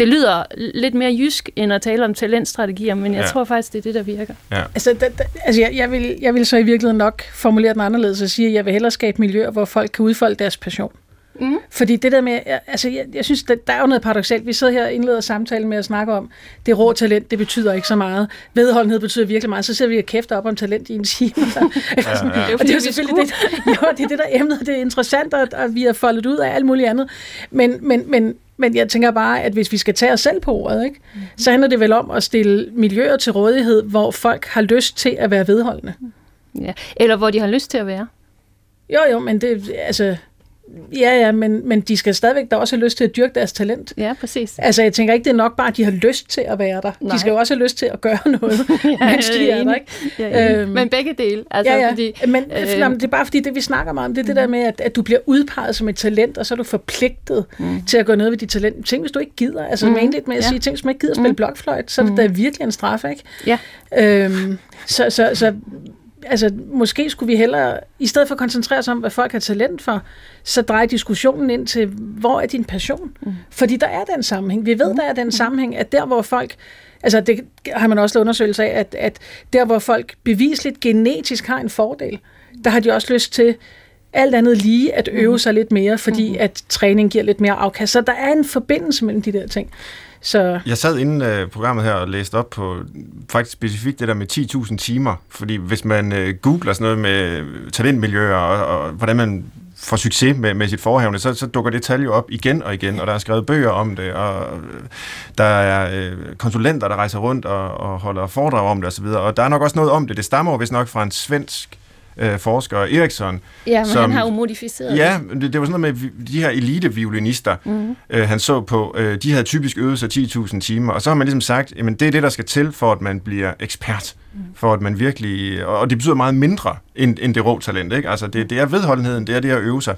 det lyder lidt mere jysk, end at tale om talentstrategier, men jeg ja. tror faktisk, det er det, der virker. Ja. Altså, da, da, altså jeg, jeg, vil, jeg vil så i virkeligheden nok formulere den anderledes og sige, at jeg vil hellere skabe miljøer, hvor folk kan udfolde deres passion. Mm. Fordi det der med, altså jeg, jeg synes, der, der er jo noget paradoxalt. Vi sidder her og indleder samtalen med at snakke om, det rå talent, det betyder ikke så meget. Vedholdenhed betyder virkelig meget. Så sidder vi og kæfter op om talent i en time. ja, ja. Og det er selvfølgelig det, jo, det, er det der emnet, det er interessant, at, at vi har foldet ud af alt muligt andet. Men, men, men men jeg tænker bare, at hvis vi skal tage os selv på ordet, ikke, mm-hmm. så handler det vel om at stille miljøer til rådighed, hvor folk har lyst til at være vedholdende. Ja. Eller hvor de har lyst til at være. Jo, jo, men det, altså, Ja, ja, men, men de skal stadigvæk da også have lyst til at dyrke deres talent. Ja, præcis. Altså, jeg tænker ikke, det er nok bare, at de har lyst til at være der. Nej. De skal jo også have lyst til at gøre noget, ja, mens de er der, ikke? Ja, øhm, men begge dele. Altså, ja, ja. Fordi, men øh, det er bare fordi, det vi snakker meget om, det er det der med, at, at du bliver udpeget som et talent, og så er du forpligtet mm. til at gå ned ved dit talent. Tænk, hvis du ikke gider. Altså, mm. lidt med at ja. sige, tænk, hvis man ikke gider at spille mm. blokfløjt, så er det mm. da virkelig en straf, ikke? Ja. Øhm, så, så, så altså, måske skulle vi hellere, i stedet for at koncentrere os om, hvad folk har talent for, så dreje diskussionen ind til, hvor er din passion? Mm. Fordi der er den sammenhæng. Vi ved, mm. der er den mm. sammenhæng, at der, hvor folk Altså det har man også lavet undersøgelser af, at, at der hvor folk bevisligt genetisk har en fordel, der har de også lyst til alt andet lige at øve mm. sig lidt mere, fordi mm. at træning giver lidt mere afkast. Så der er en forbindelse mellem de der ting. Så... Jeg sad inden uh, øh, programmet her og læste op på faktisk specifikt det der med 10.000 timer, fordi hvis man uh, googler sådan noget med øh, talentmiljøer og, og hvordan man får succes med, med sit forhævne, så, så dukker det tal jo op igen og igen, og der er skrevet bøger om det, og der er uh, konsulenter, der rejser rundt og, og holder foredrag om det osv., og der er nok også noget om det. Det stammer jo vist nok fra en svensk øh, forsker, Eriksson. Ja, men som, han har jo modificeret Ja, det, det var sådan noget med de her elite-violinister, mm. øh, han så på, øh, de havde typisk øvet sig 10.000 timer, og så har man ligesom sagt, jamen det er det, der skal til, for at man bliver ekspert, mm. for at man virkelig, og det betyder meget mindre end, end det rå talent, ikke? Altså det, det er vedholdenheden, det er det at øve sig.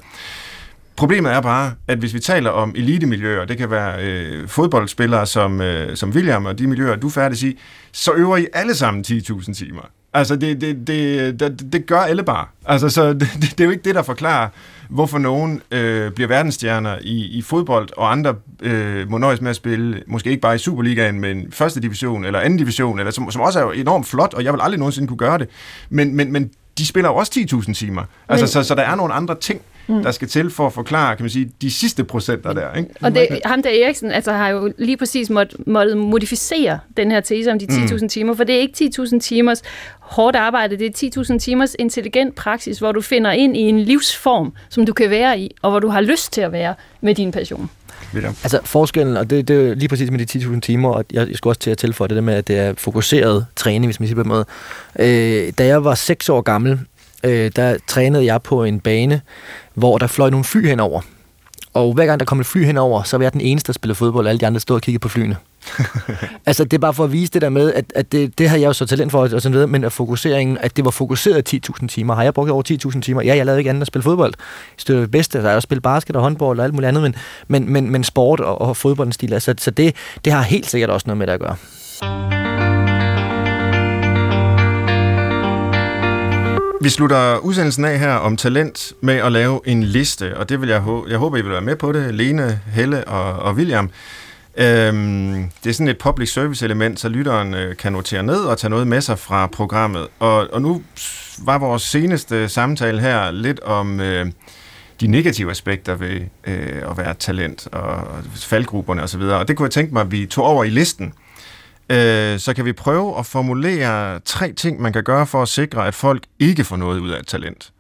Problemet er bare, at hvis vi taler om elitemiljøer, det kan være øh, fodboldspillere som, øh, som William og de miljøer, du færdig i, så øver I alle sammen 10.000 timer. Altså, det, det, det, det, det gør alle bare. Altså, så det, det, er jo ikke det, der forklarer, hvorfor nogen øh, bliver verdensstjerner i, i fodbold, og andre øh, må nøjes med at spille, måske ikke bare i Superligaen, men første division eller anden division, eller som, som også er jo enormt flot, og jeg vil aldrig nogensinde kunne gøre det. Men, men, men de spiller jo også 10.000 timer. Altså, men, så, så der er nogle andre ting, mm. der skal til for at forklare, kan man sige, de sidste procenter der. Ikke? Og det, ham der Eriksen altså, har jo lige præcis måttet måtte modificere den her tese om de 10.000 mm. timer, for det er ikke 10.000 timers hårdt arbejde, det er 10.000 timers intelligent praksis, hvor du finder ind i en livsform, som du kan være i, og hvor du har lyst til at være med din passion. William? Altså forskellen, og det, det er lige præcis med de 10.000 timer, og jeg, jeg skulle også til at tilføje det der med, at det er fokuseret træning, hvis man siger på en måde. Øh, da jeg var 6 år gammel, øh, der trænede jeg på en bane, hvor der fløj nogle fly henover. Og hver gang der kom et fly henover, så var jeg den eneste, der spillede fodbold, og alle de andre stod og kiggede på flyene. altså, det er bare for at vise det der med, at, at det, det har jeg jo så talent for, og sådan noget, men at fokuseringen, at det var fokuseret 10.000 timer. Har jeg brugt over 10.000 timer? Ja, jeg lavede ikke andet at spille fodbold. Er det bedste. Der er også spillet basket og håndbold og alt muligt andet, men, men, men, men sport og, og fodboldens stil, altså, så det, det har helt sikkert også noget med det at gøre. Vi slutter udsendelsen af her om talent med at lave en liste, og det vil jeg, jeg håber, I vil være med på det, Lene, Helle og, og William. Øhm, det er sådan et public service element, så lytteren øh, kan notere ned og tage noget med sig fra programmet. Og, og nu var vores seneste samtale her lidt om øh, de negative aspekter ved øh, at være talent og faldgrupperne osv. Og, og det kunne jeg tænke mig, at vi tog over i listen. Øh, så kan vi prøve at formulere tre ting, man kan gøre for at sikre, at folk ikke får noget ud af et talent.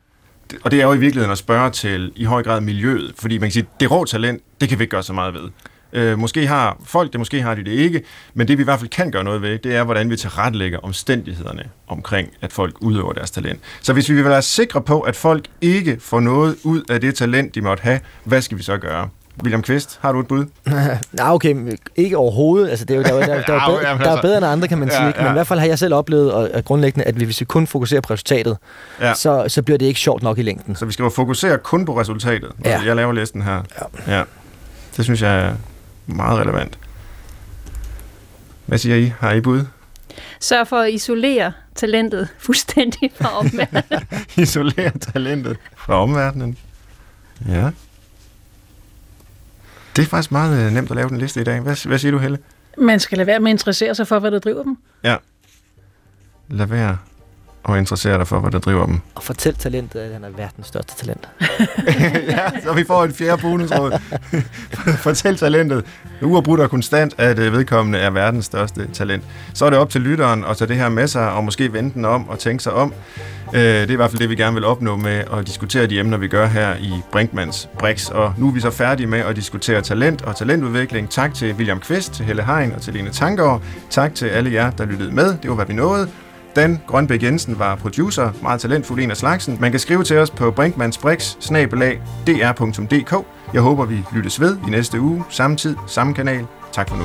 Og det er jo i virkeligheden at spørge til i høj grad miljøet, fordi man kan sige, det rå talent, det kan vi ikke gøre så meget ved. Øh, måske har folk det, måske har de det ikke, men det vi i hvert fald kan gøre noget ved, det er, hvordan vi tilrettelægger omstændighederne omkring, at folk udøver deres talent. Så hvis vi vil være sikre på, at folk ikke får noget ud af det talent, de måtte have, hvad skal vi så gøre? William Kvist, har du et bud? Nej, okay, ikke overhovedet. Altså, det er jo, der, der, der, der, er bedre, der er altså- bedre end andre, kan man sige. Ja, ja. Men i hvert fald har jeg selv oplevet at, grundlæggende, at hvis vi kun fokuserer på resultatet, ja. så, så bliver det ikke sjovt nok i længden. Så vi skal fokusere kun på resultatet. Ja. Jeg laver listen her. Ja. ja. Det synes jeg er meget relevant. Hvad siger I? Har I bud? Sørg for at isolere talentet fuldstændig fra omverdenen. isolere talentet fra omverdenen. Ja. Det er faktisk meget øh, nemt at lave den liste i dag. Hvad, hvad siger du, Helle? Man skal lade være med at interessere sig for, hvad der driver dem. Ja. Lad være og interessere dig for, hvad der driver dem. Og fortæl talentet, at han er verdens største talent. ja, så vi får en fjerde bonusråd. fortæl talentet, uafbrudt og konstant, at øh, vedkommende er verdens største talent. Så er det op til lytteren at tage det her med sig, og måske vente den om og tænke sig om. Øh, det er i hvert fald det, vi gerne vil opnå med at diskutere de emner, vi gør her i Brinkmans Brix. Og nu er vi så færdige med at diskutere talent og talentudvikling. Tak til William Kvist, til Helle Hein og til Lene Tankgaard. Tak til alle jer, der lyttede med. Det var, hvad vi nåede. Dan Grønbæk Jensen var producer, meget talentfuld en af slagsen. Man kan skrive til os på brinkmansbrix.dr.dk. Jeg håber, vi lyttes ved i næste uge. Samme tid, samme kanal. Tak for nu.